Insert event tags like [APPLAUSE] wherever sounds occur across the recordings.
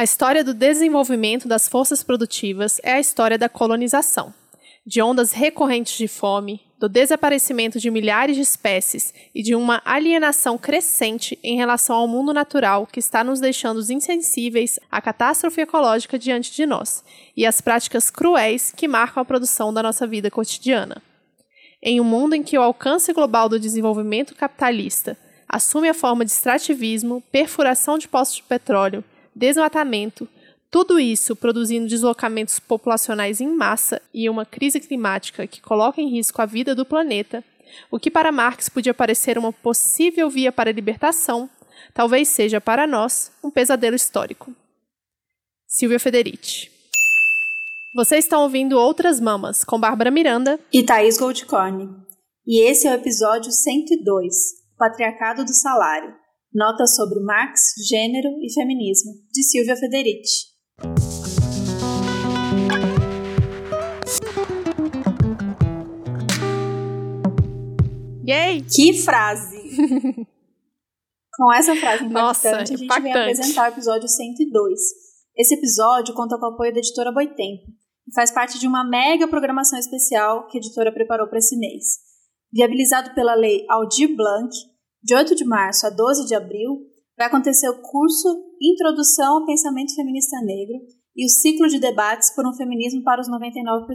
A história do desenvolvimento das forças produtivas é a história da colonização, de ondas recorrentes de fome, do desaparecimento de milhares de espécies e de uma alienação crescente em relação ao mundo natural que está nos deixando insensíveis à catástrofe ecológica diante de nós e às práticas cruéis que marcam a produção da nossa vida cotidiana. Em um mundo em que o alcance global do desenvolvimento capitalista assume a forma de extrativismo, perfuração de poços de petróleo, desmatamento, tudo isso produzindo deslocamentos populacionais em massa e uma crise climática que coloca em risco a vida do planeta, o que para Marx podia parecer uma possível via para a libertação, talvez seja para nós um pesadelo histórico. Silvia Federici. Vocês estão ouvindo Outras Mamas com Bárbara Miranda e Thaís Goldcorn. E esse é o episódio 102, Patriarcado do Salário. Notas sobre Marx, Gênero e Feminismo, de Silvia Federici. Yay! Que frase! [LAUGHS] com essa frase impactante, Nossa, a gente impactante. vem apresentar o episódio 102. Esse episódio conta com o apoio da editora Boitempo e faz parte de uma mega programação especial que a editora preparou para esse mês. Viabilizado pela lei Aldir Blanc, de 8 de março a 12 de abril, vai acontecer o curso Introdução ao Pensamento Feminista Negro e o ciclo de debates por um feminismo para os 99%.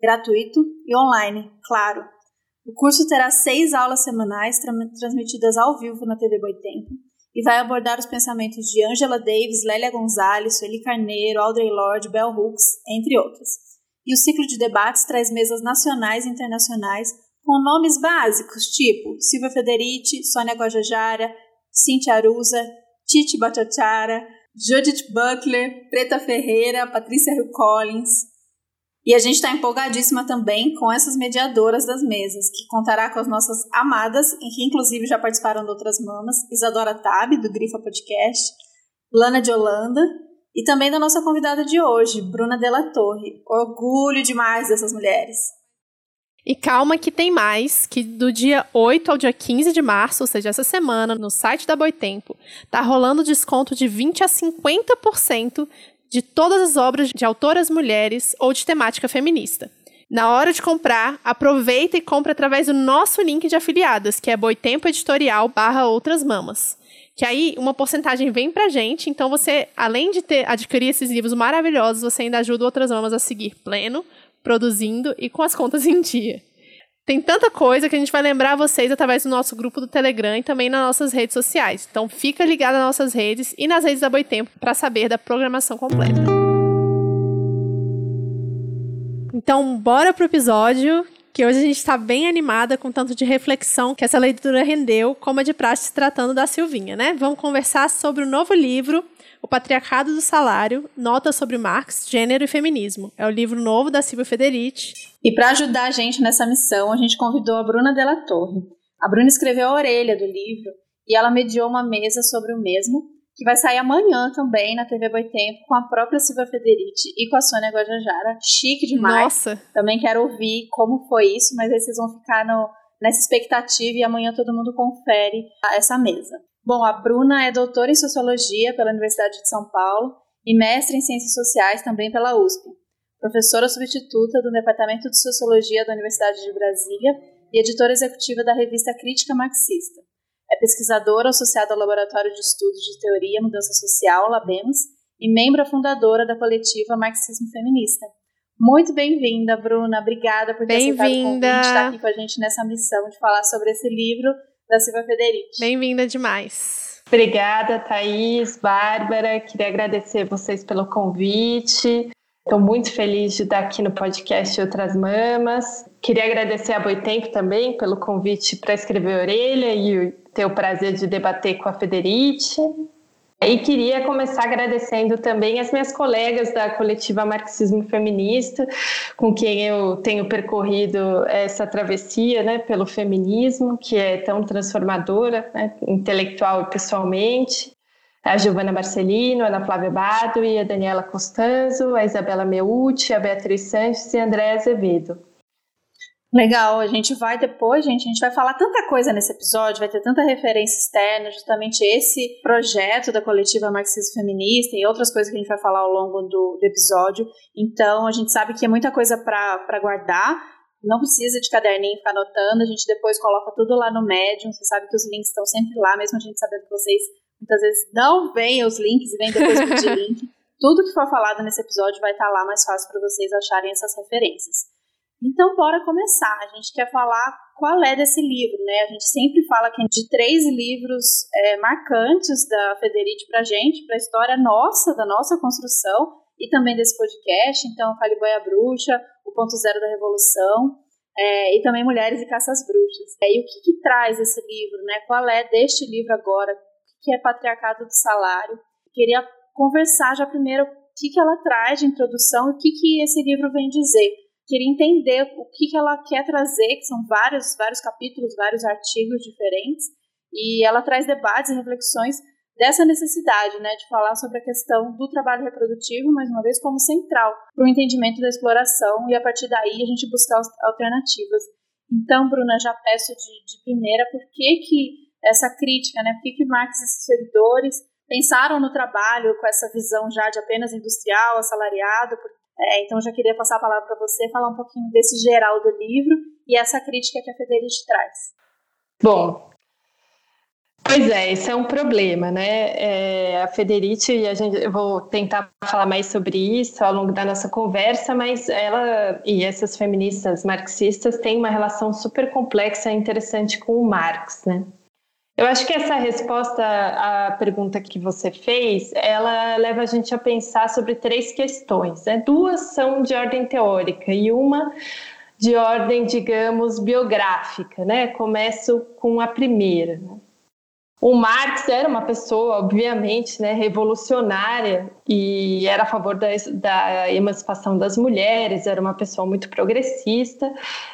Gratuito e online, claro. O curso terá seis aulas semanais tra transmitidas ao vivo na TV Boitempo e vai abordar os pensamentos de Angela Davis, Lélia Gonzalez, Sueli Carneiro, Audrey Lorde, Bell Hooks, entre outras. E o ciclo de debates traz mesas nacionais e internacionais com nomes básicos, tipo Silvia Federici, Sônia Guajajara, Cintia Arusa, Titi Bachachara, Judith Butler, Preta Ferreira, Patrícia Hill Collins. E a gente está empolgadíssima também com essas mediadoras das mesas, que contará com as nossas amadas, que inclusive já participaram de outras mamas, Isadora Tab, do Grifa Podcast, Lana de Holanda, e também da nossa convidada de hoje, Bruna Della Torre. Orgulho demais dessas mulheres. E calma que tem mais, que do dia 8 ao dia 15 de março, ou seja, essa semana, no site da Boitempo, tá rolando desconto de 20 a 50% de todas as obras de autoras mulheres ou de temática feminista. Na hora de comprar, aproveita e compra através do nosso link de afiliadas, que é Boitempo Editorial barra Outras Mamas. Que aí uma porcentagem vem pra gente, então você, além de ter adquirir esses livros maravilhosos, você ainda ajuda outras mamas a seguir pleno, produzindo e com as contas em dia. Tem tanta coisa que a gente vai lembrar vocês através do nosso grupo do Telegram e também nas nossas redes sociais. Então fica ligado nas nossas redes e nas redes da Boitempo para saber da programação completa. Então bora pro episódio, que hoje a gente está bem animada com tanto de reflexão que essa leitura rendeu, como a de praxe tratando da Silvinha, né? Vamos conversar sobre o novo livro o Patriarcado do Salário, Notas sobre Marx, Gênero e Feminismo. É o livro novo da Silvia Federici. E para ajudar a gente nessa missão, a gente convidou a Bruna Della Torre. A Bruna escreveu a orelha do livro e ela mediou uma mesa sobre o mesmo, que vai sair amanhã também na TV Boitempo com a própria Silvia Federici e com a Sônia Guajajara. Chique demais. Nossa! Também quero ouvir como foi isso, mas aí vocês vão ficar no, nessa expectativa e amanhã todo mundo confere essa mesa. Bom, a Bruna é doutora em Sociologia pela Universidade de São Paulo e mestre em Ciências Sociais também pela USP. Professora substituta do Departamento de Sociologia da Universidade de Brasília e editora executiva da revista Crítica Marxista. É pesquisadora associada ao Laboratório de Estudos de Teoria e Mudança Social, Labemos, e membro fundadora da coletiva Marxismo Feminista. Muito bem-vinda, Bruna. Obrigada por ter aceitado o convite de estar aqui com a gente nessa missão de falar sobre esse livro da Silvia Federici. Bem-vinda demais. Obrigada, Thaís, Bárbara. Queria agradecer vocês pelo convite. Estou muito feliz de estar aqui no podcast Outras Mamas. Queria agradecer a Boitempo também pelo convite para escrever Orelha e ter o prazer de debater com a Federici. E queria começar agradecendo também as minhas colegas da coletiva Marxismo Feminista, com quem eu tenho percorrido essa travessia né, pelo feminismo, que é tão transformadora, né, intelectual e pessoalmente. A Giovana Marcelino, a Ana Flávia Bado e a Daniela Costanzo, a Isabela Meucci, a Beatriz Sanches e a Andréa Azevedo. Legal, a gente vai depois, gente, a gente vai falar tanta coisa nesse episódio, vai ter tanta referência externa, justamente esse projeto da coletiva marxismo feminista e outras coisas que a gente vai falar ao longo do, do episódio. Então, a gente sabe que é muita coisa para guardar, não precisa de caderninho ficar anotando, a gente depois coloca tudo lá no Medium, você sabe que os links estão sempre lá, mesmo a gente sabendo que vocês muitas vezes não veem os links e vêm depois pedir link. [LAUGHS] Tudo que for falado nesse episódio vai estar lá mais fácil para vocês acharem essas referências. Então, bora começar. A gente quer falar qual é desse livro, né? A gente sempre fala que é de três livros é, marcantes da Federici pra gente, para a história nossa, da nossa construção e também desse podcast. Então, Caliboia Bruxa, O Ponto Zero da Revolução é, e também Mulheres e Caças Bruxas. É, e o que, que traz esse livro, né? Qual é deste livro agora? O que é Patriarcado do Salário? Queria conversar já primeiro o que, que ela traz de introdução e o que, que esse livro vem dizer queria entender o que, que ela quer trazer, que são vários, vários capítulos, vários artigos diferentes, e ela traz debates e reflexões dessa necessidade né, de falar sobre a questão do trabalho reprodutivo, mais uma vez, como central para o entendimento da exploração e a partir daí a gente buscar alternativas. Então, Bruna, já peço de, de primeira por que, que essa crítica, né, por que, que Marx e seus seguidores pensaram no trabalho com essa visão já de apenas industrial, assalariado, é, então, já queria passar a palavra para você, falar um pouquinho desse geral do livro e essa crítica que a Federici traz. Bom, Pois é, esse é um problema, né? É, a Federici, e a gente, eu vou tentar falar mais sobre isso ao longo da nossa conversa, mas ela e essas feministas marxistas têm uma relação super complexa e interessante com o Marx, né? Eu acho que essa resposta à pergunta que você fez, ela leva a gente a pensar sobre três questões. Né? Duas são de ordem teórica e uma de ordem, digamos, biográfica. Né? Começo com a primeira. Né? O Marx era uma pessoa, obviamente, né, revolucionária e era a favor da, da, emancipação das mulheres, era uma pessoa muito progressista,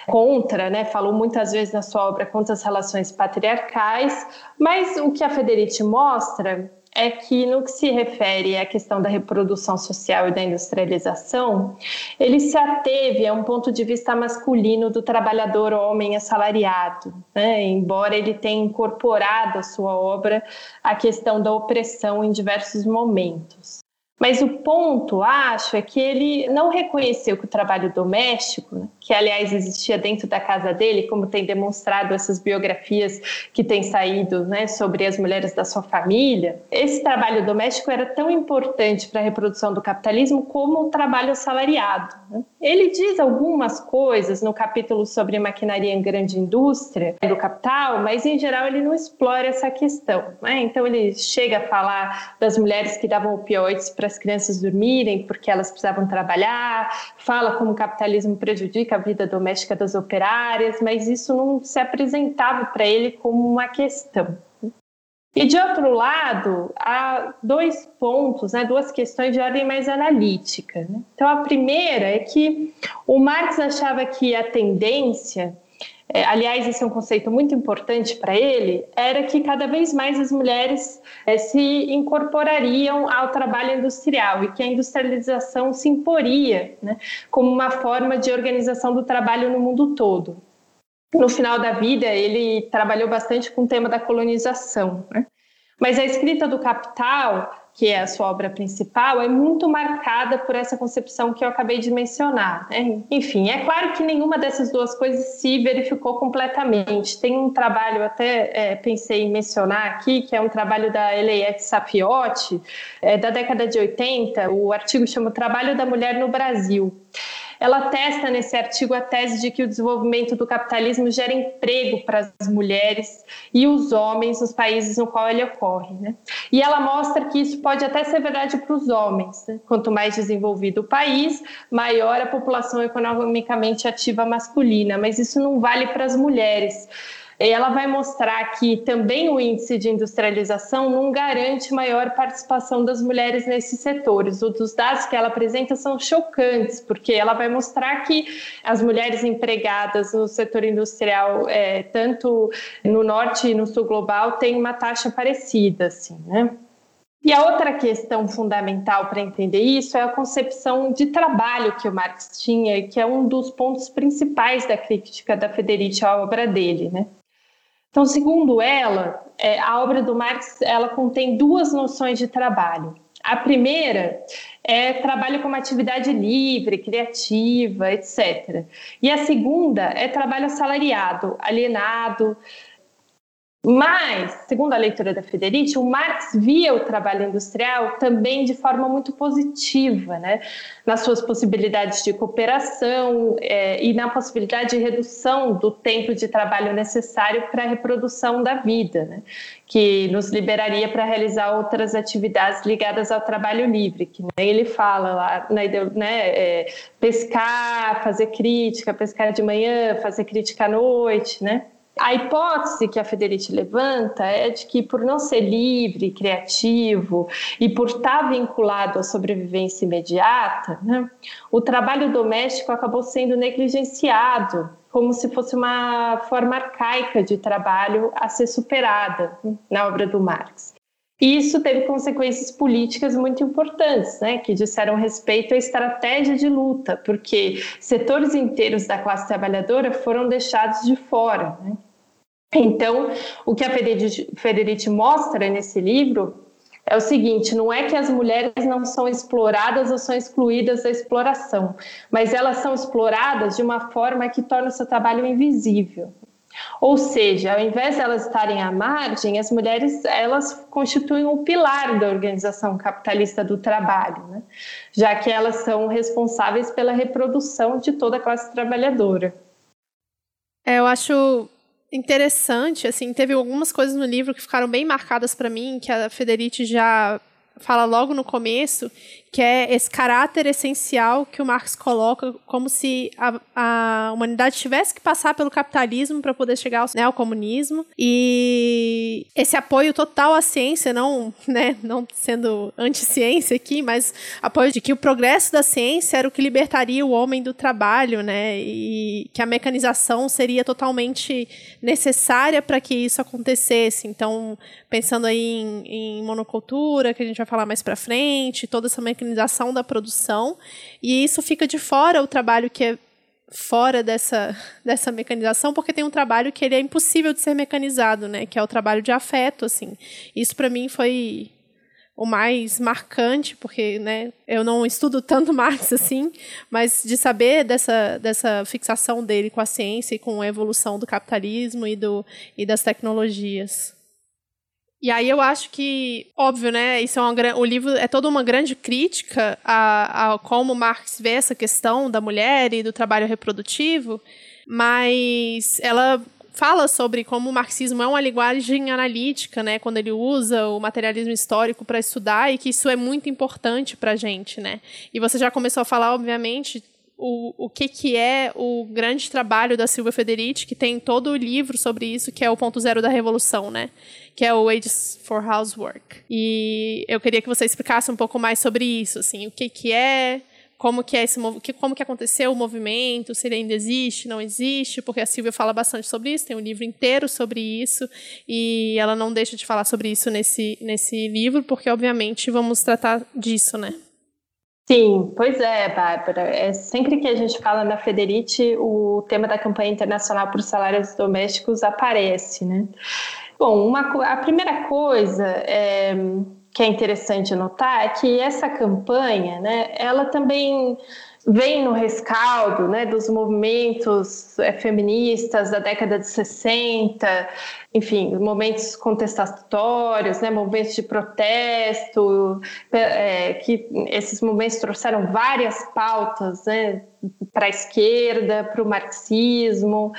contra, né, falou muitas vezes na sua obra contra as relações patriarcais, mas o que a Federici mostra é que, no que se refere à questão da reprodução social e da industrialização, ele se ateve a um ponto de vista masculino do trabalhador homem assalariado, né? embora ele tenha incorporado à sua obra a questão da opressão em diversos momentos. Mas o ponto, acho, é que ele não reconheceu que o trabalho doméstico, né, que aliás existia dentro da casa dele, como tem demonstrado essas biografias que têm saído né, sobre as mulheres da sua família, esse trabalho doméstico era tão importante para a reprodução do capitalismo como o trabalho assalariado. Né? Ele diz algumas coisas no capítulo sobre maquinaria em grande indústria do capital, mas em geral ele não explora essa questão. Né? Então ele chega a falar das mulheres que davam opioides para as crianças dormirem porque elas precisavam trabalhar, fala como o capitalismo prejudica a vida doméstica das operárias, mas isso não se apresentava para ele como uma questão. E de outro lado, há dois pontos, né, duas questões de ordem mais analítica. Né? Então, a primeira é que o Marx achava que a tendência é, aliás, esse é um conceito muito importante para ele, era que cada vez mais as mulheres é, se incorporariam ao trabalho industrial e que a industrialização se imporia né, como uma forma de organização do trabalho no mundo todo. No final da vida, ele trabalhou bastante com o tema da colonização. Né? Mas a escrita do Capital que é a sua obra principal, é muito marcada por essa concepção que eu acabei de mencionar. Né? Enfim, é claro que nenhuma dessas duas coisas se verificou completamente. Tem um trabalho, até é, pensei em mencionar aqui, que é um trabalho da Eliette Safiotti, é, da década de 80, o artigo chama Trabalho da Mulher no Brasil. Ela testa nesse artigo a tese de que o desenvolvimento do capitalismo gera emprego para as mulheres e os homens nos países no qual ele ocorre. Né? E ela mostra que isso pode até ser verdade para os homens. Né? Quanto mais desenvolvido o país, maior a população economicamente ativa masculina, mas isso não vale para as mulheres ela vai mostrar que também o índice de industrialização não garante maior participação das mulheres nesses setores. Os dados que ela apresenta são chocantes, porque ela vai mostrar que as mulheres empregadas no setor industrial, é, tanto no norte e no sul global, têm uma taxa parecida, assim, né? E a outra questão fundamental para entender isso é a concepção de trabalho que o Marx tinha, que é um dos pontos principais da crítica da Federici à obra dele, né? Então, segundo ela, é, a obra do Marx ela contém duas noções de trabalho. A primeira é trabalho como atividade livre, criativa, etc. E a segunda é trabalho assalariado, alienado, mas, segundo a leitura da Federici, o Marx via o trabalho industrial também de forma muito positiva, né? nas suas possibilidades de cooperação é, e na possibilidade de redução do tempo de trabalho necessário para a reprodução da vida, né? que nos liberaria para realizar outras atividades ligadas ao trabalho livre, que né, ele fala lá, na, né, é, pescar, fazer crítica, pescar de manhã, fazer crítica à noite, né? A hipótese que a Federici levanta é de que, por não ser livre, criativo e por estar vinculado à sobrevivência imediata, né, o trabalho doméstico acabou sendo negligenciado, como se fosse uma forma arcaica de trabalho a ser superada né, na obra do Marx. E isso teve consequências políticas muito importantes, né, que disseram respeito à estratégia de luta, porque setores inteiros da classe trabalhadora foram deixados de fora. Né? Então, o que a Federici mostra nesse livro é o seguinte: não é que as mulheres não são exploradas ou são excluídas da exploração, mas elas são exploradas de uma forma que torna o seu trabalho invisível. Ou seja, ao invés de elas estarem à margem, as mulheres elas constituem o um pilar da organização capitalista do trabalho, né? já que elas são responsáveis pela reprodução de toda a classe trabalhadora. É, eu acho interessante, assim, teve algumas coisas no livro que ficaram bem marcadas para mim, que a Federici já fala logo no começo, que é esse caráter essencial que o Marx coloca como se a, a humanidade tivesse que passar pelo capitalismo para poder chegar ao, né, ao, comunismo e esse apoio total à ciência, não, né, não sendo anti-ciência aqui, mas apoio de que o progresso da ciência era o que libertaria o homem do trabalho, né, e que a mecanização seria totalmente necessária para que isso acontecesse. Então, pensando aí em, em monocultura, que a gente vai falar mais para frente, toda essa mecanização da produção, e isso fica de fora o trabalho que é fora dessa, [LAUGHS] dessa mecanização, porque tem um trabalho que ele é impossível de ser mecanizado, né, que é o trabalho de afeto, assim. Isso para mim foi o mais marcante, porque né, eu não estudo [LAUGHS] tanto Marx assim, mas de saber dessa, dessa fixação dele com a ciência e com a evolução do capitalismo e, do, e das tecnologias. E aí eu acho que, óbvio, né? Isso é uma, o livro é toda uma grande crítica a, a como Marx vê essa questão da mulher e do trabalho reprodutivo, mas ela fala sobre como o marxismo é uma linguagem analítica, né, quando ele usa o materialismo histórico para estudar e que isso é muito importante para a gente, né. E você já começou a falar, obviamente, o, o que, que é o grande trabalho da Silvia Federici, que tem todo o livro sobre isso, que é o ponto zero da revolução, né? Que é o Ages for Housework. E eu queria que você explicasse um pouco mais sobre isso, assim, o que, que é, como que é esse como que aconteceu o movimento, se ele ainda existe, não existe, porque a Silvia fala bastante sobre isso, tem um livro inteiro sobre isso, e ela não deixa de falar sobre isso nesse, nesse livro, porque obviamente vamos tratar disso, né? Sim, pois é, Bárbara. É, sempre que a gente fala na Federici, o tema da campanha internacional por salários domésticos aparece, né? Bom, uma, a primeira coisa é, que é interessante notar é que essa campanha, né, ela também vem no rescaldo né, dos movimentos é, feministas da década de 60, enfim, momentos contestatórios, né, momentos de protesto, é, que esses momentos trouxeram várias pautas né, para a esquerda, para o marxismo,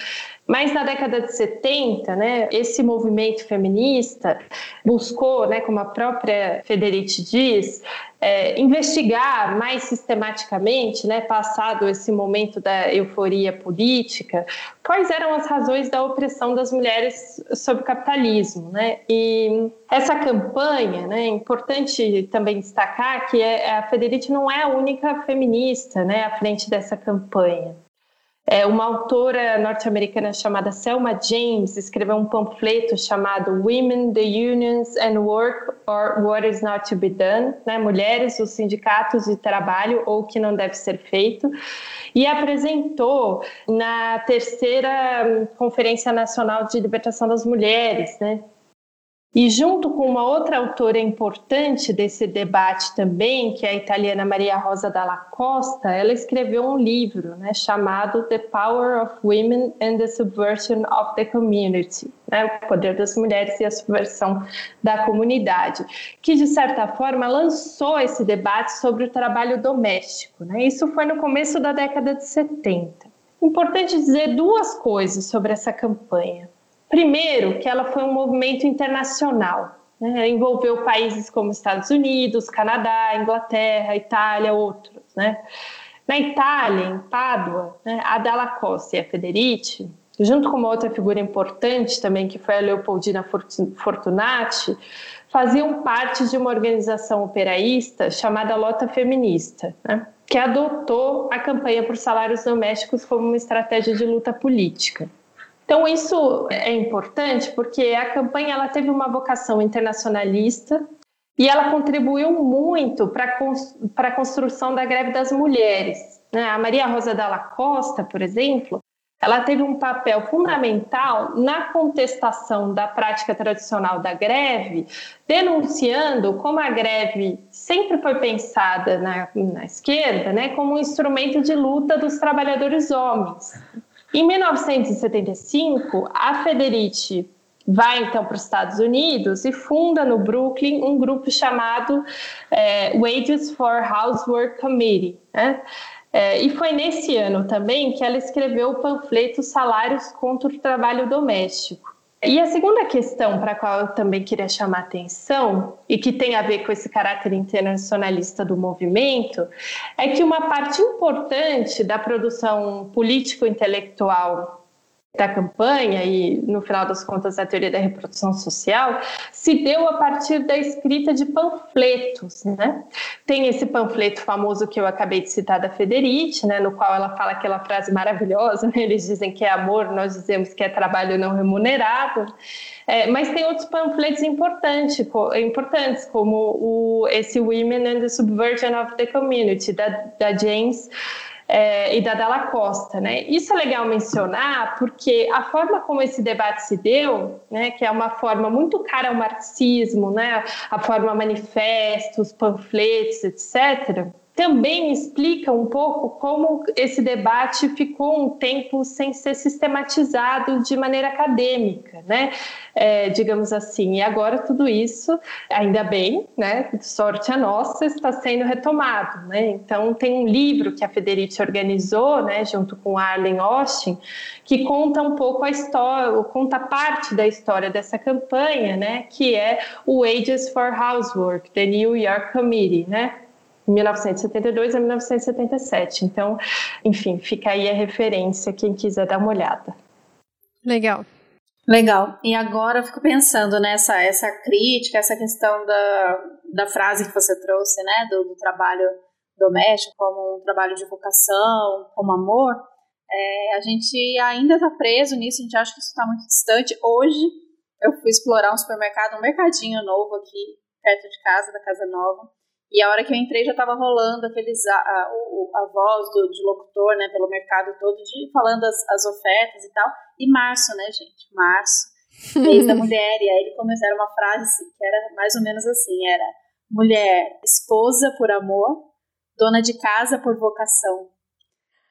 mas na década de 70, né, esse movimento feminista buscou, né, como a própria Federici diz, é, investigar mais sistematicamente, né, passado esse momento da euforia política, quais eram as razões da opressão das mulheres sobre o capitalismo, né? E essa campanha, né, é importante também destacar que é, a Federici não é a única feminista, né, à frente dessa campanha. É, uma autora norte-americana chamada Selma James escreveu um panfleto chamado Women, the Unions and Work or What is Not to Be Done, né? Mulheres, os sindicatos de trabalho ou o que não deve ser feito, e apresentou na terceira Conferência Nacional de Libertação das Mulheres, né? E junto com uma outra autora importante desse debate também, que é a italiana Maria Rosa Dalla Costa, ela escreveu um livro né, chamado The Power of Women and the Subversion of the Community, né, o poder das mulheres e a subversão da comunidade, que de certa forma lançou esse debate sobre o trabalho doméstico. Né? Isso foi no começo da década de 70. Importante dizer duas coisas sobre essa campanha. Primeiro, que ela foi um movimento internacional, né? envolveu países como Estados Unidos, Canadá, Inglaterra, Itália, outros. Né? Na Itália, em Pádua, né, a Dalla Costa e a Federici, junto com uma outra figura importante também, que foi a Leopoldina Fortunati, faziam parte de uma organização operaísta chamada Lota Feminista, né, que adotou a campanha por salários domésticos como uma estratégia de luta política. Então isso é importante porque a campanha ela teve uma vocação internacionalista e ela contribuiu muito para a construção da greve das mulheres. Né? A Maria Rosa Dalla Costa, por exemplo, ela teve um papel fundamental na contestação da prática tradicional da greve, denunciando como a greve sempre foi pensada na, na esquerda né, como um instrumento de luta dos trabalhadores homens. Em 1975, a Federici vai então para os Estados Unidos e funda no Brooklyn um grupo chamado é, Wages for Housework Committee. Né? É, e foi nesse ano também que ela escreveu o panfleto Salários contra o Trabalho Doméstico. E a segunda questão para a qual eu também queria chamar atenção, e que tem a ver com esse caráter internacionalista do movimento, é que uma parte importante da produção político-intelectual da campanha e, no final das contas, a teoria da reprodução social, se deu a partir da escrita de panfletos. Né? Tem esse panfleto famoso que eu acabei de citar da Federici, né, no qual ela fala aquela frase maravilhosa, né? eles dizem que é amor, nós dizemos que é trabalho não remunerado, é, mas tem outros panfletos importantes, importantes como o, esse Women and the Subversion of the Community, da, da James é, e da Dalla Costa. Né? Isso é legal mencionar porque a forma como esse debate se deu, né, que é uma forma muito cara ao marxismo, né, a forma manifestos, panfletos, etc., também explica um pouco como esse debate ficou um tempo sem ser sistematizado de maneira acadêmica, né? É, digamos assim. E agora tudo isso, ainda bem, né? Sorte a nossa, está sendo retomado, né? Então tem um livro que a Federici organizou, né? Junto com Arlen Austin, que conta um pouco a história, conta parte da história dessa campanha, né? Que é o Wages for Housework, the New York Committee, né? 1972 a 1977. Então, enfim, fica aí a referência, quem quiser dar uma olhada. Legal. Legal. E agora eu fico pensando nessa essa crítica, essa questão da, da frase que você trouxe, né, do, do trabalho doméstico como um trabalho de vocação, como amor. É, a gente ainda está preso nisso, a gente acha que isso está muito distante. Hoje eu fui explorar um supermercado, um mercadinho novo aqui perto de casa, da Casa Nova. E a hora que eu entrei já estava rolando aqueles a, a, a voz do, de locutor, né, pelo mercado todo, de, falando as, as ofertas e tal. E março, né, gente? Março, mês da [LAUGHS] mulher. E aí ele começou, era uma frase assim, que era mais ou menos assim, era mulher, esposa por amor, dona de casa por vocação.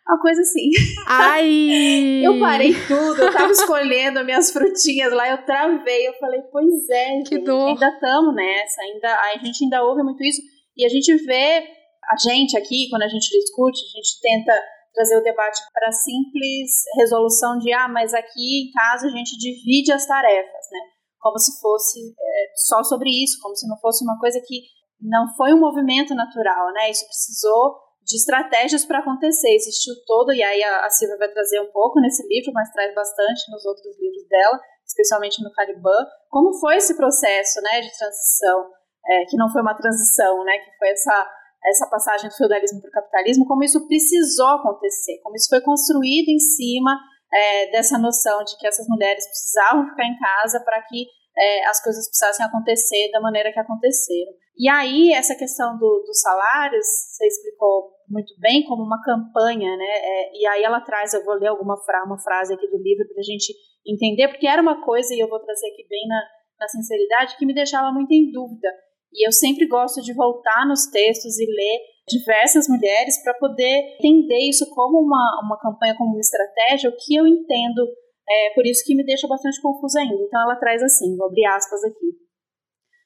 Uma coisa assim. Ai! [LAUGHS] eu parei tudo, eu tava escolhendo as minhas frutinhas lá, eu travei, eu falei, pois é, que gente, dor. ainda estamos nessa, ainda, a gente ainda ouve muito isso. E a gente vê, a gente aqui, quando a gente discute, a gente tenta trazer o debate para simples resolução de, ah, mas aqui em casa a gente divide as tarefas, né? Como se fosse é, só sobre isso, como se não fosse uma coisa que não foi um movimento natural, né? Isso precisou de estratégias para acontecer, existiu todo, e aí a, a Silvia vai trazer um pouco nesse livro, mas traz bastante nos outros livros dela, especialmente no Caliban, como foi esse processo, né, de transição é, que não foi uma transição, né, que foi essa essa passagem do feudalismo para o capitalismo, como isso precisou acontecer, como isso foi construído em cima é, dessa noção de que essas mulheres precisavam ficar em casa para que é, as coisas precisassem acontecer da maneira que aconteceram. E aí, essa questão do, dos salários, você explicou muito bem como uma campanha, né? É, e aí ela traz, eu vou ler alguma fra uma frase aqui do livro para a gente entender, porque era uma coisa, e eu vou trazer aqui bem na, na sinceridade, que me deixava muito em dúvida. E eu sempre gosto de voltar nos textos e ler diversas mulheres para poder entender isso como uma, uma campanha, como uma estratégia, o que eu entendo, é, por isso que me deixa bastante confusa ainda. Então ela traz assim, vou abrir aspas aqui.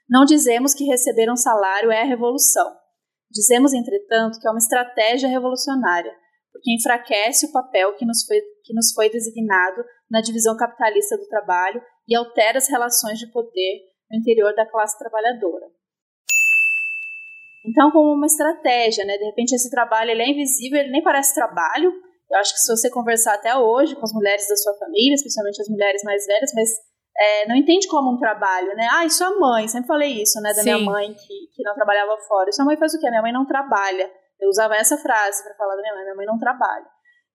Não dizemos que receber um salário é a revolução. Dizemos, entretanto, que é uma estratégia revolucionária, porque enfraquece o papel que nos foi, que nos foi designado na divisão capitalista do trabalho e altera as relações de poder no interior da classe trabalhadora. Então, como uma estratégia, né? De repente, esse trabalho ele é invisível, ele nem parece trabalho. Eu acho que se você conversar até hoje com as mulheres da sua família, especialmente as mulheres mais velhas, mas é, não entende como um trabalho, né? Ah, e sua mãe, sempre falei isso, né, da Sim. minha mãe que, que não trabalhava fora. E sua mãe faz o quê? Minha mãe não trabalha. Eu usava essa frase para falar da minha mãe, minha mãe não trabalha.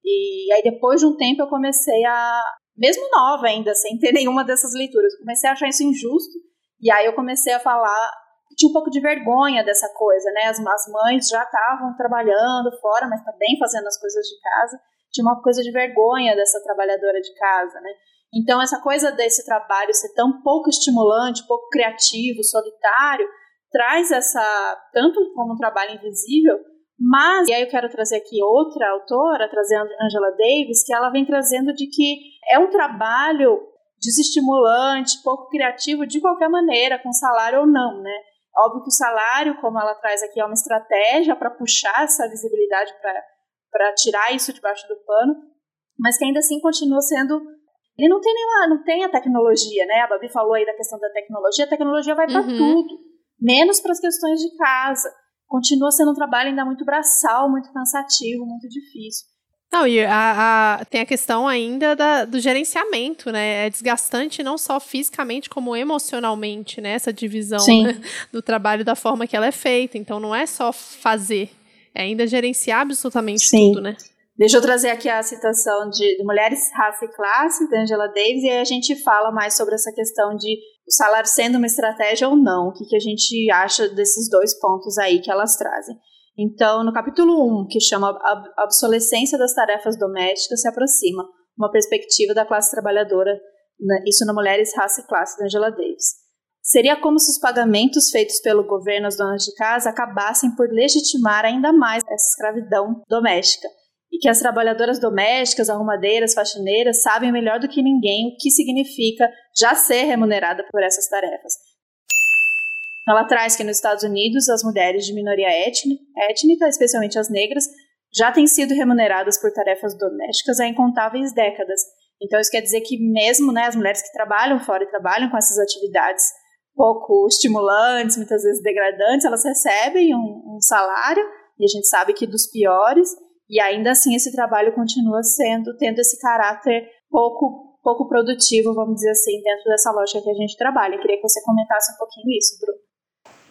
E aí depois de um tempo eu comecei a, mesmo nova ainda, sem ter nenhuma dessas leituras, eu comecei a achar isso injusto. E aí eu comecei a falar, tinha um pouco de vergonha dessa coisa, né? As, as mães já estavam trabalhando fora, mas também fazendo as coisas de casa. Tinha uma coisa de vergonha dessa trabalhadora de casa, né? Então, essa coisa desse trabalho ser tão pouco estimulante, pouco criativo, solitário, traz essa, tanto como um trabalho invisível, mas, e aí eu quero trazer aqui outra autora, trazer a Angela Davis, que ela vem trazendo de que é um trabalho desestimulante, pouco criativo, de qualquer maneira, com salário ou não, né? Óbvio que o salário, como ela traz aqui, é uma estratégia para puxar essa visibilidade, para tirar isso debaixo do pano, mas que ainda assim continua sendo ele não tem nenhuma, não tem a tecnologia, né? A Babi falou aí da questão da tecnologia, a tecnologia vai para uhum. tudo, menos para as questões de casa. Continua sendo um trabalho ainda muito braçal, muito cansativo, muito difícil. Não, e a, a, tem a questão ainda da, do gerenciamento, né? É desgastante não só fisicamente, como emocionalmente, né? Essa divisão né? do trabalho da forma que ela é feita. Então, não é só fazer, é ainda gerenciar absolutamente Sim. tudo, né? Deixa eu trazer aqui a citação de, de Mulheres, Raça e Classe, da Angela Davis, e aí a gente fala mais sobre essa questão de o salário sendo uma estratégia ou não, o que, que a gente acha desses dois pontos aí que elas trazem. Então, no capítulo 1, que chama A Obsolescência das Tarefas Domésticas, se aproxima uma perspectiva da classe trabalhadora, né, isso na Mulheres, Raça e Classe, da Angela Davis. Seria como se os pagamentos feitos pelo governo às donas de casa acabassem por legitimar ainda mais essa escravidão doméstica e que as trabalhadoras domésticas, arrumadeiras, faxineiras sabem melhor do que ninguém o que significa já ser remunerada por essas tarefas. Ela traz que nos Estados Unidos as mulheres de minoria étnica, especialmente as negras, já têm sido remuneradas por tarefas domésticas há incontáveis décadas. Então isso quer dizer que mesmo né, as mulheres que trabalham fora e trabalham com essas atividades pouco estimulantes, muitas vezes degradantes, elas recebem um, um salário e a gente sabe que dos piores e ainda assim esse trabalho continua sendo, tendo esse caráter pouco pouco produtivo, vamos dizer assim, dentro dessa lógica que a gente trabalha. Eu queria que você comentasse um pouquinho isso, Bruno.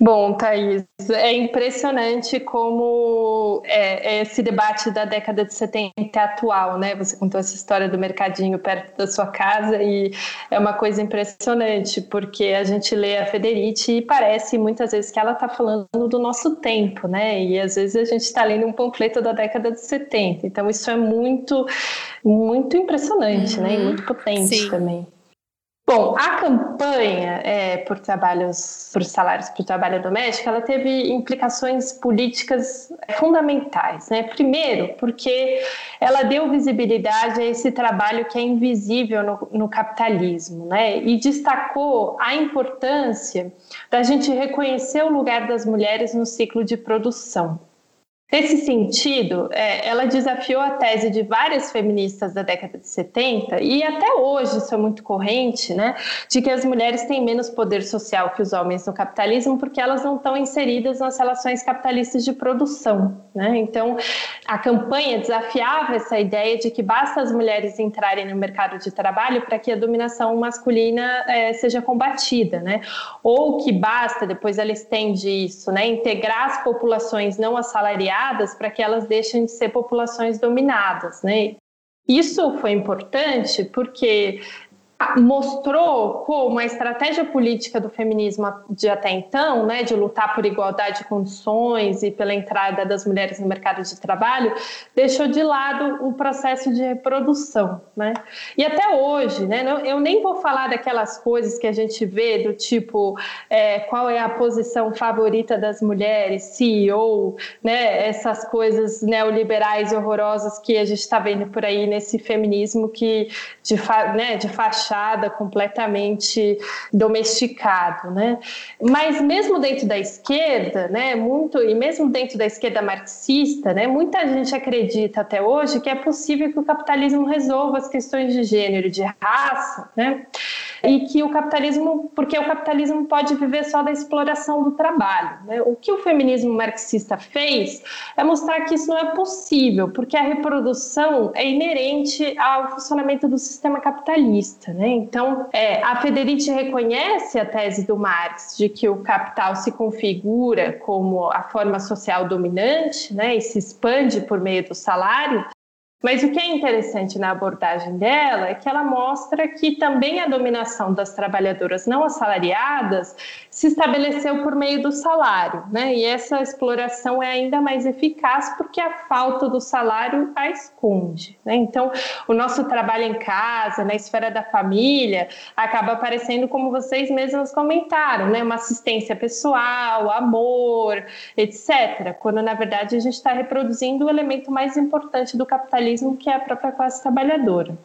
Bom, Thaís, é impressionante como é, é esse debate da década de 70 é atual, né? Você contou essa história do mercadinho perto da sua casa e é uma coisa impressionante, porque a gente lê a Federici e parece muitas vezes que ela está falando do nosso tempo, né? E às vezes a gente está lendo um panfleto da década de 70. Então isso é muito, muito impressionante, uhum. né? E muito potente Sim. também. Bom, a campanha é, por trabalhos, por salários o trabalho doméstico, ela teve implicações políticas fundamentais, né? Primeiro, porque ela deu visibilidade a esse trabalho que é invisível no, no capitalismo, né? E destacou a importância da gente reconhecer o lugar das mulheres no ciclo de produção. Nesse sentido, é, ela desafiou a tese de várias feministas da década de 70, e até hoje isso é muito corrente, né, de que as mulheres têm menos poder social que os homens no capitalismo porque elas não estão inseridas nas relações capitalistas de produção. Né? Então, a campanha desafiava essa ideia de que basta as mulheres entrarem no mercado de trabalho para que a dominação masculina é, seja combatida, né? Ou que basta, depois ela estende isso, né? Integrar as populações não assalariadas para que elas deixem de ser populações dominadas, né? Isso foi importante porque mostrou como a estratégia política do feminismo de até então, né, de lutar por igualdade de condições e pela entrada das mulheres no mercado de trabalho, deixou de lado o processo de reprodução, né? E até hoje, né, eu nem vou falar daquelas coisas que a gente vê do tipo é, qual é a posição favorita das mulheres, CEO, né, essas coisas neoliberais e horrorosas que a gente está vendo por aí nesse feminismo que de, né, de faixa fachada, completamente domesticado, né? Mas mesmo dentro da esquerda, né, muito e mesmo dentro da esquerda marxista, né, muita gente acredita até hoje que é possível que o capitalismo resolva as questões de gênero, de raça, né? E que o capitalismo, porque o capitalismo pode viver só da exploração do trabalho, né? O que o feminismo marxista fez é mostrar que isso não é possível, porque a reprodução é inerente ao funcionamento do sistema capitalista. Né? Então, é, a Federici reconhece a tese do Marx de que o capital se configura como a forma social dominante né, e se expande por meio do salário, mas o que é interessante na abordagem dela é que ela mostra que também a dominação das trabalhadoras não assalariadas se estabeleceu por meio do salário, né? E essa exploração é ainda mais eficaz porque a falta do salário a esconde, né? Então, o nosso trabalho em casa, na esfera da família, acaba aparecendo como vocês mesmas comentaram, né? Uma assistência pessoal, amor, etc. Quando na verdade a gente está reproduzindo o elemento mais importante do capitalismo, que é a própria classe trabalhadora.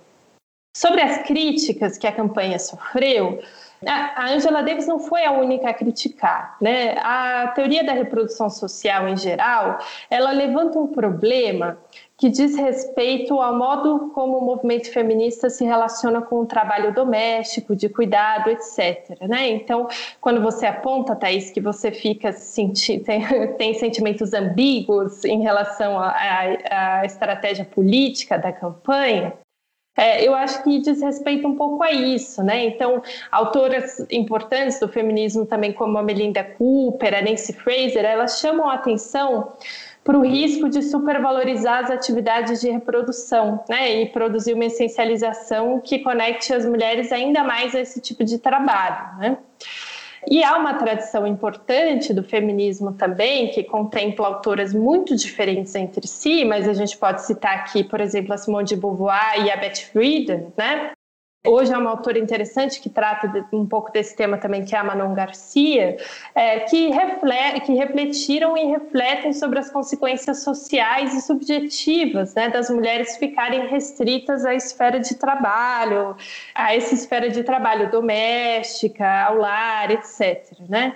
Sobre as críticas que a campanha sofreu, a Angela Davis não foi a única a criticar, né? A teoria da reprodução social em geral, ela levanta um problema que diz respeito ao modo como o movimento feminista se relaciona com o trabalho doméstico, de cuidado, etc. Né? Então, quando você aponta, Thaís, que você fica senti [LAUGHS] tem, tem sentimentos ambíguos em relação à estratégia política da campanha, é, eu acho que diz respeito um pouco a isso, né? Então, autoras importantes do feminismo também, como a Melinda Cooper, a Nancy Fraser, elas chamam a atenção para o risco de supervalorizar as atividades de reprodução, né? E produzir uma essencialização que conecte as mulheres ainda mais a esse tipo de trabalho, né? E há uma tradição importante do feminismo também, que contempla autoras muito diferentes entre si, mas a gente pode citar aqui, por exemplo, a Simone de Beauvoir e a Beth Friedan, né? Hoje é uma autora interessante que trata de, um pouco desse tema também, que é a Manon Garcia, é, que, reflete, que refletiram e refletem sobre as consequências sociais e subjetivas né, das mulheres ficarem restritas à esfera de trabalho, a essa esfera de trabalho doméstica, ao lar, etc. Né?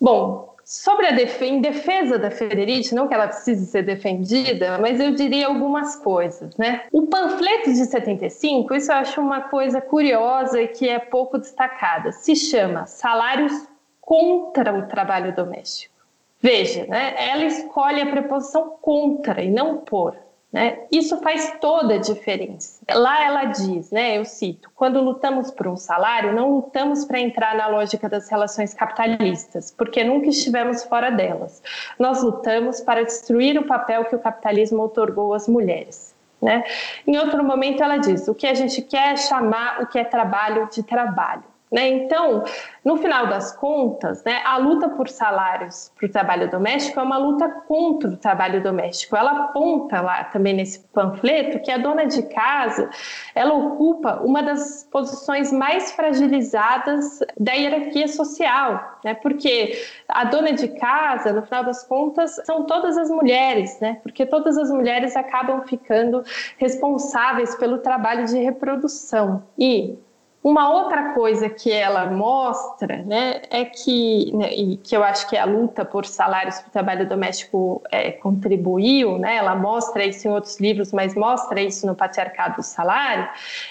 Bom, Sobre a def em defesa da Federici, não que ela precise ser defendida, mas eu diria algumas coisas, né? O panfleto de 75, isso eu acho uma coisa curiosa e que é pouco destacada. Se chama Salários contra o trabalho doméstico. Veja, né? Ela escolhe a preposição contra e não por. Né? Isso faz toda a diferença. Lá ela diz, né, eu cito, quando lutamos por um salário, não lutamos para entrar na lógica das relações capitalistas, porque nunca estivemos fora delas. Nós lutamos para destruir o papel que o capitalismo otorgou às mulheres. Né? Em outro momento ela diz, o que a gente quer é chamar o que é trabalho de trabalho. Né? Então, no final das contas, né, a luta por salários para o trabalho doméstico é uma luta contra o trabalho doméstico. Ela aponta lá também nesse panfleto que a dona de casa ela ocupa uma das posições mais fragilizadas da hierarquia social, né? Porque a dona de casa, no final das contas, são todas as mulheres, né? Porque todas as mulheres acabam ficando responsáveis pelo trabalho de reprodução e uma outra coisa que ela mostra, né, é que, né, e que eu acho que a luta por salários para o trabalho doméstico é, contribuiu, né, ela mostra isso em outros livros, mas mostra isso no Patriarcado do Salário,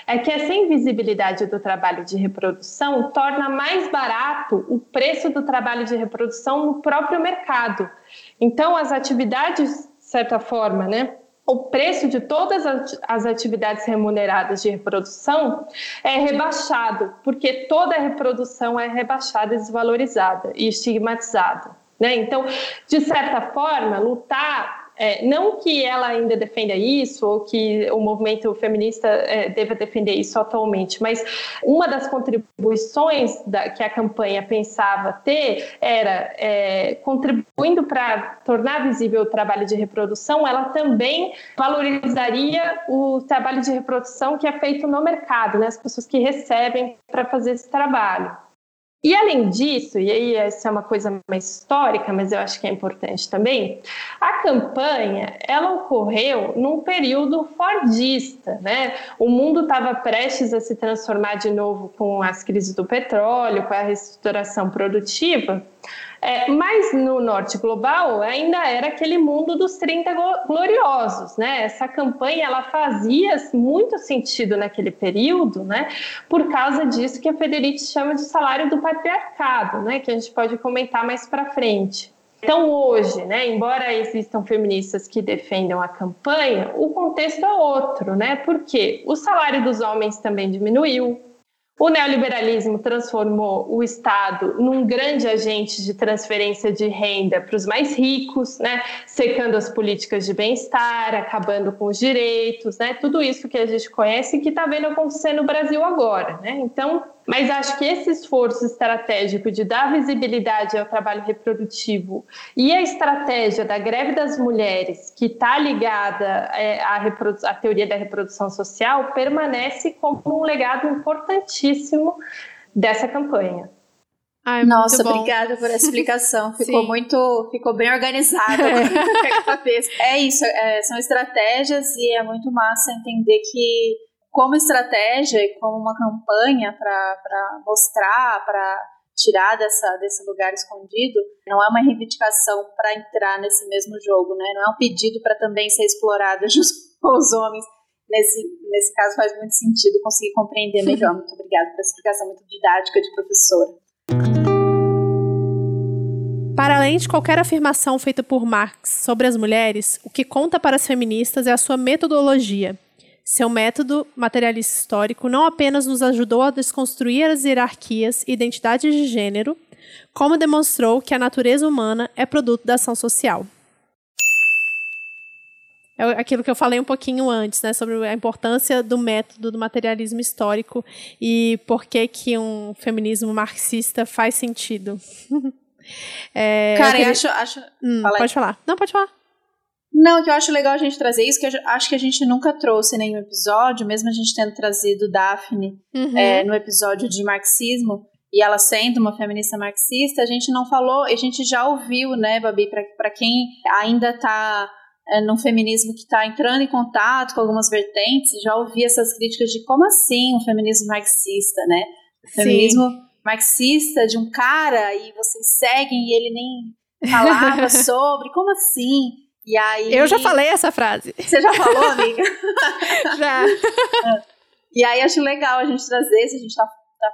é que essa invisibilidade do trabalho de reprodução torna mais barato o preço do trabalho de reprodução no próprio mercado. Então, as atividades certa forma, né? O preço de todas as atividades remuneradas de reprodução é rebaixado, porque toda reprodução é rebaixada, desvalorizada e estigmatizada. Né? Então, de certa forma, lutar é, não que ela ainda defenda isso ou que o movimento feminista é, deva defender isso atualmente, mas uma das contribuições da, que a campanha pensava ter era é, contribuindo para tornar visível o trabalho de reprodução, ela também valorizaria o trabalho de reprodução que é feito no mercado, né, as pessoas que recebem para fazer esse trabalho. E além disso, e aí essa é uma coisa mais histórica, mas eu acho que é importante também, a campanha ela ocorreu num período fordista, né? O mundo estava prestes a se transformar de novo com as crises do petróleo, com a reestruturação produtiva. É, mas no norte global ainda era aquele mundo dos 30 gloriosos, né? Essa campanha ela fazia muito sentido naquele período, né? Por causa disso que a Federici chama de salário do patriarcado, né? Que a gente pode comentar mais para frente. Então, hoje, né, embora existam feministas que defendam a campanha, o contexto é outro, né? Porque o salário dos homens também diminuiu, o neoliberalismo transformou o Estado num grande agente de transferência de renda para os mais ricos, né? secando as políticas de bem-estar, acabando com os direitos, né? tudo isso que a gente conhece e que está vendo acontecer no Brasil agora. Né? Então, mas acho que esse esforço estratégico de dar visibilidade ao trabalho reprodutivo e a estratégia da greve das mulheres, que está ligada é, à, à, teoria da reprodução social, permanece como um legado importantíssimo dessa campanha. Ai, Nossa, obrigada por essa explicação. [LAUGHS] Ficou Sim. muito, ficou bem organizada. É, [LAUGHS] é isso, é, são estratégias e é muito massa entender que como estratégia e como uma campanha para mostrar, para tirar dessa, desse lugar escondido, não é uma reivindicação para entrar nesse mesmo jogo, né? Não é um pedido para também ser explorado [LAUGHS] junto com os homens. Nesse, nesse caso faz muito sentido conseguir compreender melhor. Muito obrigada essa explicação muito didática de professora. Para além de qualquer afirmação feita por Marx sobre as mulheres, o que conta para as feministas é a sua metodologia, seu método materialista histórico não apenas nos ajudou a desconstruir as hierarquias e identidades de gênero, como demonstrou que a natureza humana é produto da ação social. É aquilo que eu falei um pouquinho antes, né, sobre a importância do método do materialismo histórico e por que que um feminismo marxista faz sentido. [LAUGHS] é, Cara, eu queria... acho, acho... Hum, pode falar. Não, pode falar. Não, que eu acho legal a gente trazer isso, que eu acho que a gente nunca trouxe nenhum episódio, mesmo a gente tendo trazido Daphne uhum. é, no episódio de marxismo, e ela sendo uma feminista marxista, a gente não falou, a gente já ouviu, né, Babi, para quem ainda está é, num feminismo que está entrando em contato com algumas vertentes, já ouvi essas críticas de como assim um feminismo marxista, né? Feminismo Sim. marxista de um cara e vocês seguem e ele nem falava [LAUGHS] sobre, como assim? E aí. Eu já falei essa frase. Você já falou, amiga? [LAUGHS] já. [LAUGHS] e aí acho legal a gente trazer, se a gente tá, tá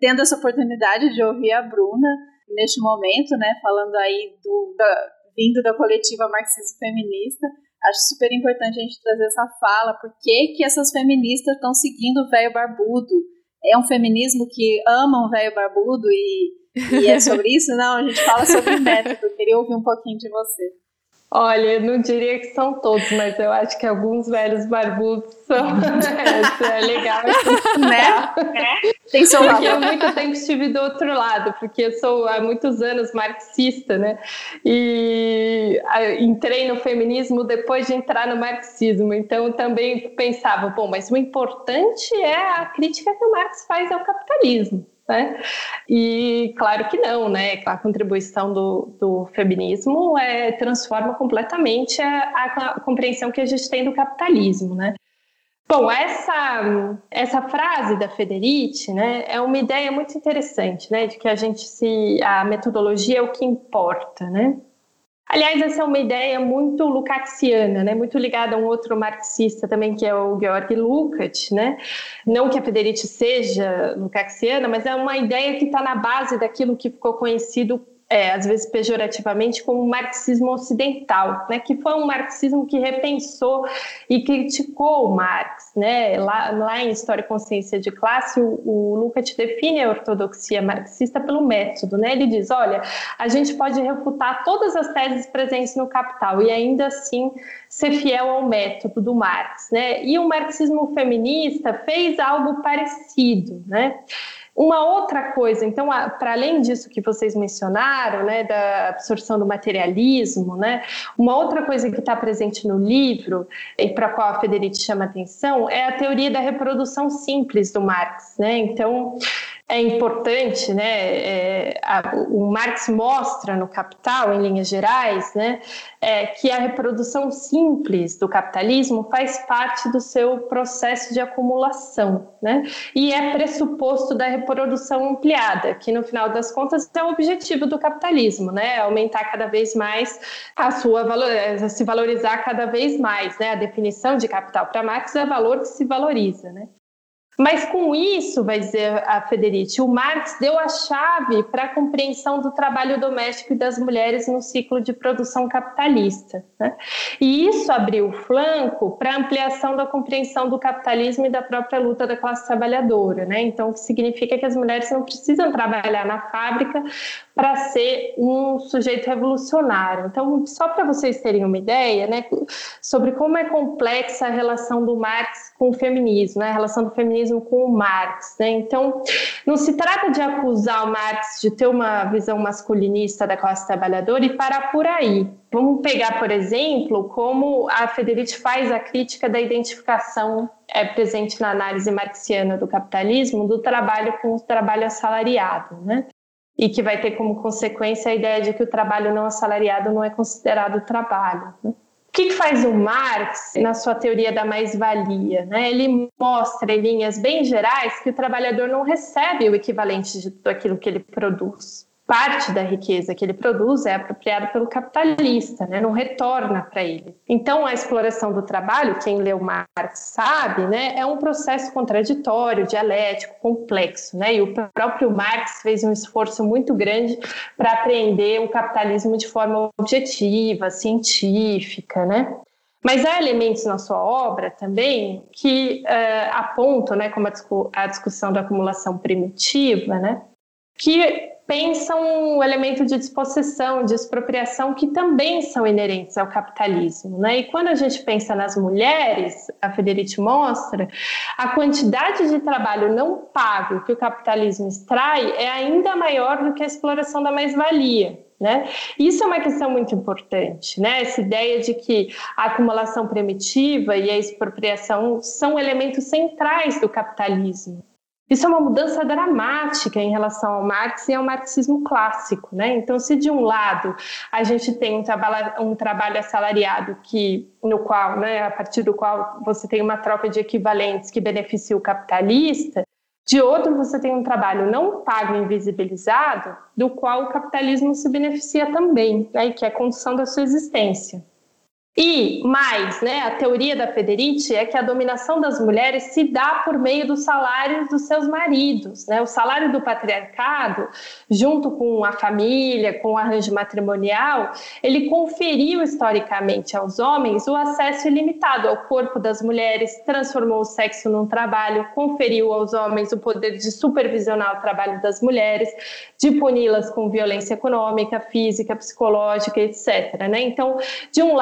tendo essa oportunidade de ouvir a Bruna neste momento, né? Falando aí do. Da, vindo da coletiva marxismo feminista. Acho super importante a gente trazer essa fala. Por que, essas feministas estão seguindo o velho barbudo? É um feminismo que ama o velho barbudo e, e é sobre isso? Não, a gente fala sobre método. Queria ouvir um pouquinho de você. Olha, eu não diria que são todos, mas eu acho que alguns velhos barbudos são. [LAUGHS] é, legal. né? É. Tem seu porque eu muito tempo estive do outro lado, porque eu sou há muitos anos marxista, né? E entrei no feminismo depois de entrar no marxismo. Então também pensava, bom, mas o importante é a crítica que o Marx faz ao capitalismo. Né? E claro que não, né? A contribuição do, do feminismo é, transforma completamente a, a, compreensão que a gente tem do capitalismo, né? Bom, essa, essa frase da Federici, né, é uma ideia muito interessante, né, de que a gente se a metodologia é o que importa, né? Aliás, essa é uma ideia muito lukácsiana, né? muito ligada a um outro marxista também, que é o Georg Lukács. Né? Não que a Federici seja lukácsiana, mas é uma ideia que está na base daquilo que ficou conhecido é, às vezes pejorativamente, como marxismo ocidental, né, que foi um marxismo que repensou e criticou Marx. Né? Lá, lá em História e Consciência de Classe, o, o Lukács define a ortodoxia marxista pelo método. Né? Ele diz: olha, a gente pode refutar todas as teses presentes no Capital e ainda assim ser fiel ao método do Marx. Né? E o marxismo feminista fez algo parecido. Né? Uma outra coisa, então, para além disso que vocês mencionaram, né, da absorção do materialismo, né, uma outra coisa que está presente no livro e para a qual a Federici chama atenção é a teoria da reprodução simples do Marx, né? Então, é importante, né? É, a, o Marx mostra no Capital, em linhas gerais, né, é, que a reprodução simples do capitalismo faz parte do seu processo de acumulação, né? E é pressuposto da reprodução ampliada, que no final das contas é o objetivo do capitalismo, né? Aumentar cada vez mais a sua valor, é, se valorizar cada vez mais, né? A definição de capital para Marx é valor que se valoriza, né? Mas com isso, vai dizer a Federici, o Marx deu a chave para a compreensão do trabalho doméstico e das mulheres no ciclo de produção capitalista. Né? E isso abriu o flanco para a ampliação da compreensão do capitalismo e da própria luta da classe trabalhadora. Né? Então, o que significa que as mulheres não precisam trabalhar na fábrica para ser um sujeito revolucionário. Então, só para vocês terem uma ideia né, sobre como é complexa a relação do Marx com o feminismo, né, a relação do feminismo com o Marx. Né? Então, não se trata de acusar o Marx de ter uma visão masculinista da classe trabalhadora e parar por aí. Vamos pegar, por exemplo, como a Federici faz a crítica da identificação é, presente na análise marxiana do capitalismo do trabalho com o trabalho assalariado. Né? e que vai ter como consequência a ideia de que o trabalho não assalariado não é considerado trabalho. Né? O que faz o Marx na sua teoria da mais-valia? Né? Ele mostra em linhas bem gerais que o trabalhador não recebe o equivalente de tudo aquilo que ele produz parte da riqueza que ele produz é apropriada pelo capitalista, né? não retorna para ele. Então, a exploração do trabalho, quem leu Marx sabe, né? é um processo contraditório, dialético, complexo. Né? E o próprio Marx fez um esforço muito grande para apreender o capitalismo de forma objetiva, científica. Né? Mas há elementos na sua obra também que uh, apontam, né, como a discussão da acumulação primitiva, né, que pensam o elemento de dispossessão, de expropriação, que também são inerentes ao capitalismo. Né? E quando a gente pensa nas mulheres, a Federici mostra, a quantidade de trabalho não pago que o capitalismo extrai é ainda maior do que a exploração da mais-valia. Né? Isso é uma questão muito importante, né? Essa ideia de que a acumulação primitiva e a expropriação são elementos centrais do capitalismo. Isso é uma mudança dramática em relação ao Marx e ao marxismo clássico. Né? Então, se de um lado a gente tem um trabalho, um trabalho assalariado que, no qual, né, a partir do qual você tem uma troca de equivalentes que beneficia o capitalista, de outro você tem um trabalho não pago e invisibilizado, do qual o capitalismo se beneficia também, né, que é a condição da sua existência. E mais, né, a teoria da Federici é que a dominação das mulheres se dá por meio dos salários dos seus maridos. Né? O salário do patriarcado, junto com a família, com o arranjo matrimonial, ele conferiu historicamente aos homens o acesso ilimitado ao corpo das mulheres, transformou o sexo num trabalho, conferiu aos homens o poder de supervisionar o trabalho das mulheres, de puni-las com violência econômica, física, psicológica, etc. Né? Então, de um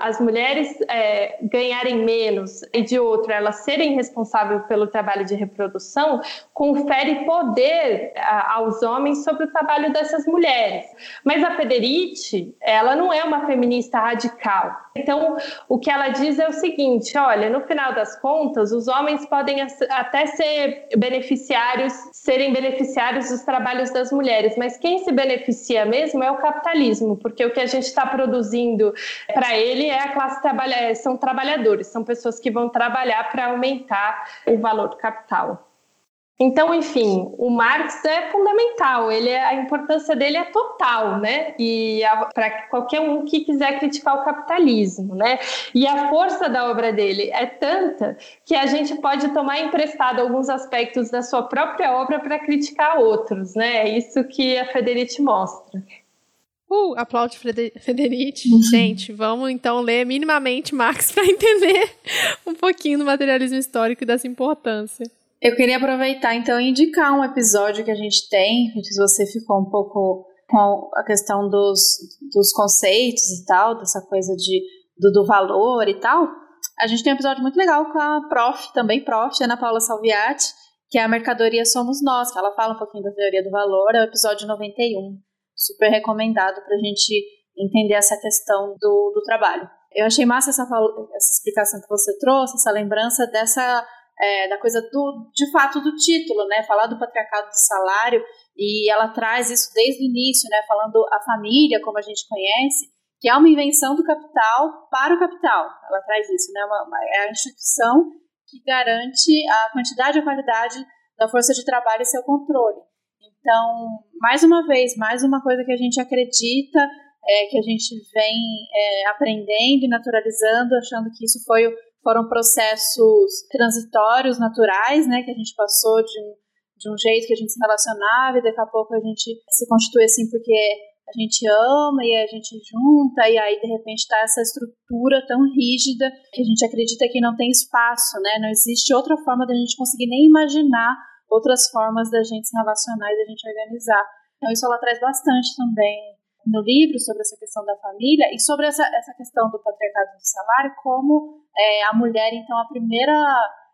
as mulheres é, ganharem menos e de outro elas serem responsáveis pelo trabalho de reprodução, confere poder a, aos homens sobre o trabalho dessas mulheres. Mas a Federici, ela não é uma feminista radical. Então, o que ela diz é o seguinte: olha, no final das contas, os homens podem até ser beneficiários, serem beneficiários dos trabalhos das mulheres, mas quem se beneficia mesmo é o capitalismo, porque o que a gente está produzindo para ele é a classe trabalha, são trabalhadores, são pessoas que vão trabalhar para aumentar o valor do capital. Então, enfim, o Marx é fundamental, ele é, a importância dele é total, né? E para qualquer um que quiser criticar o capitalismo, né? E a força da obra dele é tanta que a gente pode tomar emprestado alguns aspectos da sua própria obra para criticar outros, né? É isso que a Federici mostra. Uh, aplaude Federici. Uhum. Gente, vamos então ler minimamente Marx [LAUGHS] para entender um pouquinho do materialismo histórico e dessa importância. Eu queria aproveitar então e indicar um episódio que a gente tem, se você ficou um pouco com a questão dos, dos conceitos e tal, dessa coisa de, do, do valor e tal. A gente tem um episódio muito legal com a prof, também prof, Ana Paula Salviati, que é a Mercadoria Somos Nós, que ela fala um pouquinho da teoria do valor, é o episódio 91 super recomendado para a gente entender essa questão do, do trabalho. Eu achei massa essa, essa explicação que você trouxe, essa lembrança dessa é, da coisa do de fato do título, né? Falar do patriarcado do salário e ela traz isso desde o início, né? Falando a família como a gente conhece, que é uma invenção do capital para o capital. Ela traz isso, né? Uma, uma, é a instituição que garante a quantidade e a qualidade da força de trabalho e seu controle. Então, mais uma vez, mais uma coisa que a gente acredita, é, que a gente vem é, aprendendo e naturalizando, achando que isso foi, foram processos transitórios, naturais, né, que a gente passou de um, de um jeito que a gente se relacionava e daqui a pouco a gente se constitui assim porque a gente ama e a gente junta e aí de repente está essa estrutura tão rígida que a gente acredita que não tem espaço, né? Não existe outra forma da gente conseguir nem imaginar outras formas da gente se relacionar e da gente organizar. Então, isso ela traz bastante também no livro sobre essa questão da família e sobre essa, essa questão do patriarcado do salário, como é, a mulher, então, a primeira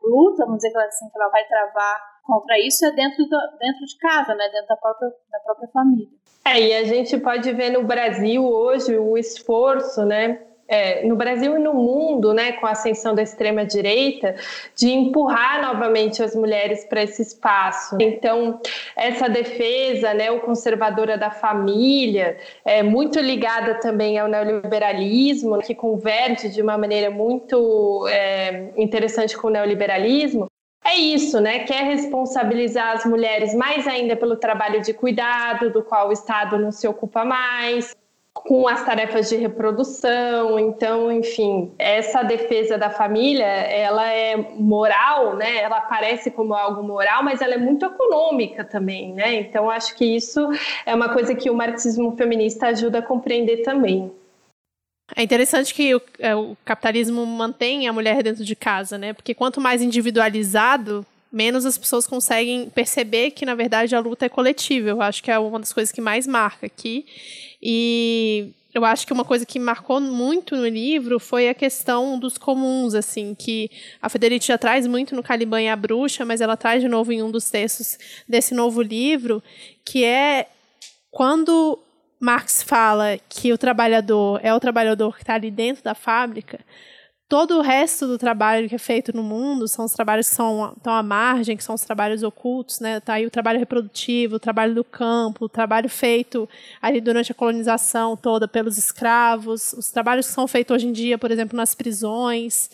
luta, vamos dizer assim, que ela vai travar contra isso é dentro, do, dentro de casa, né, dentro da própria, da própria família. É, e a gente pode ver no Brasil hoje o esforço, né, é, no Brasil e no mundo, né, com a ascensão da extrema direita, de empurrar novamente as mulheres para esse espaço. Então, essa defesa, né, o conservadora da família, é muito ligada também ao neoliberalismo, que converte de uma maneira muito é, interessante com o neoliberalismo. É isso, né? Quer responsabilizar as mulheres mais ainda pelo trabalho de cuidado, do qual o Estado não se ocupa mais com as tarefas de reprodução. Então, enfim, essa defesa da família, ela é moral, né? Ela aparece como algo moral, mas ela é muito econômica também, né? Então, acho que isso é uma coisa que o marxismo feminista ajuda a compreender também. É interessante que o, é, o capitalismo mantém a mulher dentro de casa, né? Porque quanto mais individualizado, menos as pessoas conseguem perceber que, na verdade, a luta é coletiva. Eu acho que é uma das coisas que mais marca aqui. E eu acho que uma coisa que marcou muito no livro foi a questão dos comuns, assim, que a Federici já traz muito no Caliban e a Bruxa, mas ela traz de novo em um dos textos desse novo livro, que é quando Marx fala que o trabalhador é o trabalhador que está ali dentro da fábrica, todo o resto do trabalho que é feito no mundo são os trabalhos que são, estão à margem, que são os trabalhos ocultos, né? Tá aí o trabalho reprodutivo, o trabalho do campo, o trabalho feito ali durante a colonização toda pelos escravos, os trabalhos que são feitos hoje em dia, por exemplo, nas prisões,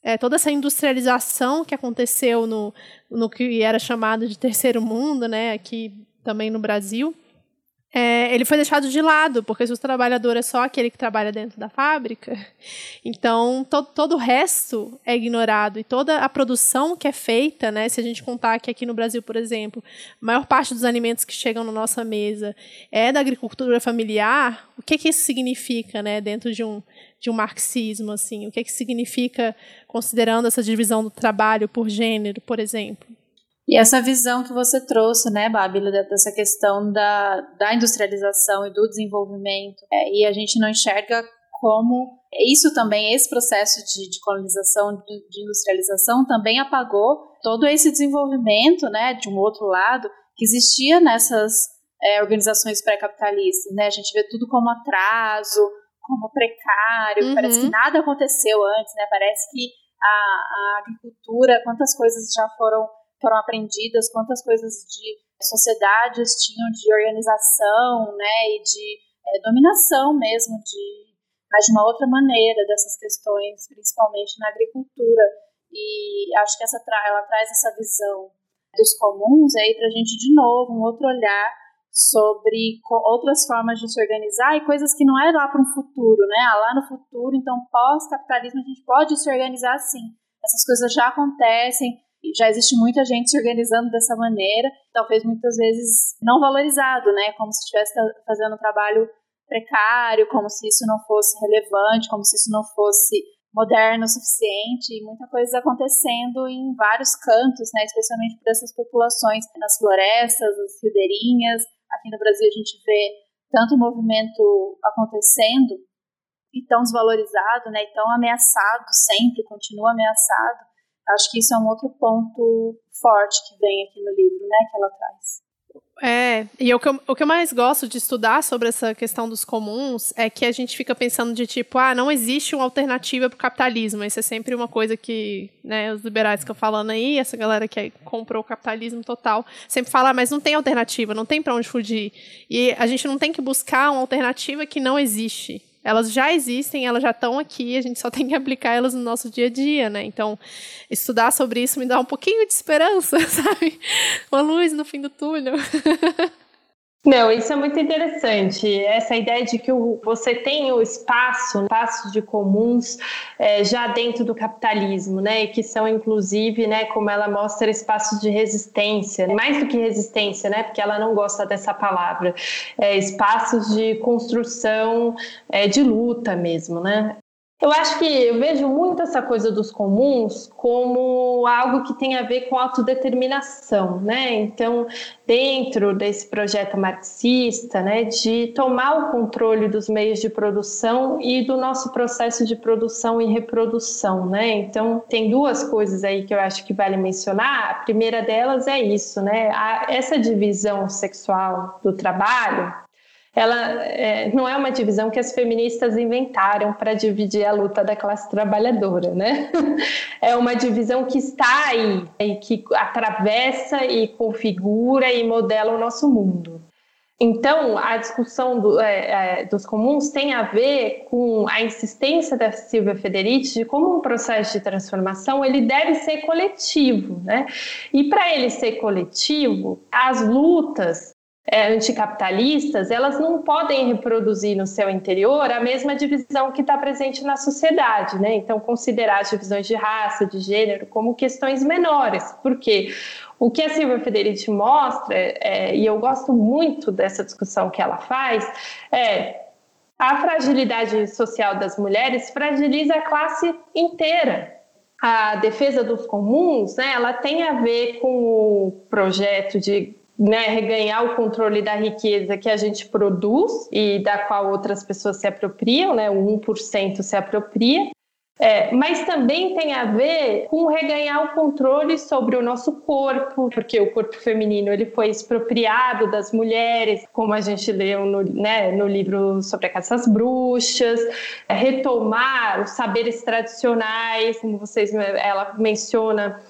é, toda essa industrialização que aconteceu no, no que era chamado de terceiro mundo, né? Aqui também no Brasil é, ele foi deixado de lado, porque se o trabalhador é só aquele que trabalha dentro da fábrica, [LAUGHS] então to, todo o resto é ignorado e toda a produção que é feita, né, se a gente contar que aqui no Brasil, por exemplo, a maior parte dos alimentos que chegam na nossa mesa é da agricultura familiar, o que, que isso significa né, dentro de um, de um marxismo? Assim? O que, que significa considerando essa divisão do trabalho por gênero, por exemplo? E essa visão que você trouxe, né, Babi, dessa questão da, da industrialização e do desenvolvimento, é, e a gente não enxerga como isso também, esse processo de, de colonização, de, de, industrialização, também apagou todo esse desenvolvimento, né, de um outro lado, que existia nessas é, organizações pré-capitalistas, né, a gente vê tudo como atraso, como precário, uhum. parece que nada aconteceu antes, né, parece que a, a agricultura, quantas coisas já foram foram aprendidas, quantas coisas de sociedades tinham de organização, né, e de é, dominação mesmo, de, mas de uma outra maneira dessas questões, principalmente na agricultura. E acho que essa ela traz essa visão dos comuns aí para a gente de novo um outro olhar sobre outras formas de se organizar e coisas que não é lá para um futuro, né? Ah, lá no futuro, então pós-capitalismo a gente pode se organizar assim. Essas coisas já acontecem, já existe muita gente se organizando dessa maneira, talvez muitas vezes não valorizado, né? Como se estivesse fazendo um trabalho precário, como se isso não fosse relevante, como se isso não fosse moderno o suficiente, e muita coisa acontecendo em vários cantos, né, especialmente por essas populações nas florestas, as ribeirinhas. Aqui no Brasil a gente vê tanto movimento acontecendo e tão desvalorizado, né, e tão ameaçado sempre, continua ameaçado. Acho que isso é um outro ponto forte que vem aqui no livro, né, que ela traz. É, e o que, eu, o que eu mais gosto de estudar sobre essa questão dos comuns é que a gente fica pensando de tipo, ah, não existe uma alternativa para o capitalismo. Isso é sempre uma coisa que, né, os liberais ficam falando aí, essa galera que comprou o capitalismo total, sempre fala, ah, mas não tem alternativa, não tem para onde fugir. E a gente não tem que buscar uma alternativa que não existe. Elas já existem, elas já estão aqui, a gente só [LAUGHS] tem que aplicar elas no nosso dia a dia, né? Então, estudar sobre isso me dá um pouquinho de esperança, [LAUGHS] sabe? Uma luz no fim do túnel. [LAUGHS] Não, isso é muito interessante. Essa ideia de que você tem o espaço, espaços de comuns é, já dentro do capitalismo, né? E que são, inclusive, né, como ela mostra, espaços de resistência. Mais do que resistência, né? Porque ela não gosta dessa palavra. É, espaços de construção, é, de luta mesmo, né? Eu acho que eu vejo muito essa coisa dos comuns como algo que tem a ver com autodeterminação, né? Então, dentro desse projeto marxista, né, de tomar o controle dos meios de produção e do nosso processo de produção e reprodução, né? Então, tem duas coisas aí que eu acho que vale mencionar. A primeira delas é isso, né? A, essa divisão sexual do trabalho, ela é, não é uma divisão que as feministas inventaram para dividir a luta da classe trabalhadora, né? [LAUGHS] É uma divisão que está aí e que atravessa e configura e modela o nosso mundo. Então, a discussão do, é, é, dos comuns tem a ver com a insistência da Silvia Federici de como um processo de transformação ele deve ser coletivo, né? E para ele ser coletivo, as lutas é, anticapitalistas, elas não podem reproduzir no seu interior a mesma divisão que está presente na sociedade, né? Então, considerar as divisões de raça, de gênero, como questões menores, porque o que a Silvia Federici mostra, é, e eu gosto muito dessa discussão que ela faz, é a fragilidade social das mulheres fragiliza a classe inteira, a defesa dos comuns, né, ela tem a ver com o projeto de né, reganhar o controle da riqueza que a gente produz e da qual outras pessoas se apropriam, né, o 1% se apropria, é, mas também tem a ver com reganhar o controle sobre o nosso corpo, porque o corpo feminino ele foi expropriado das mulheres, como a gente leu no, né, no livro sobre a caça às bruxas, é, retomar os saberes tradicionais, como vocês, ela menciona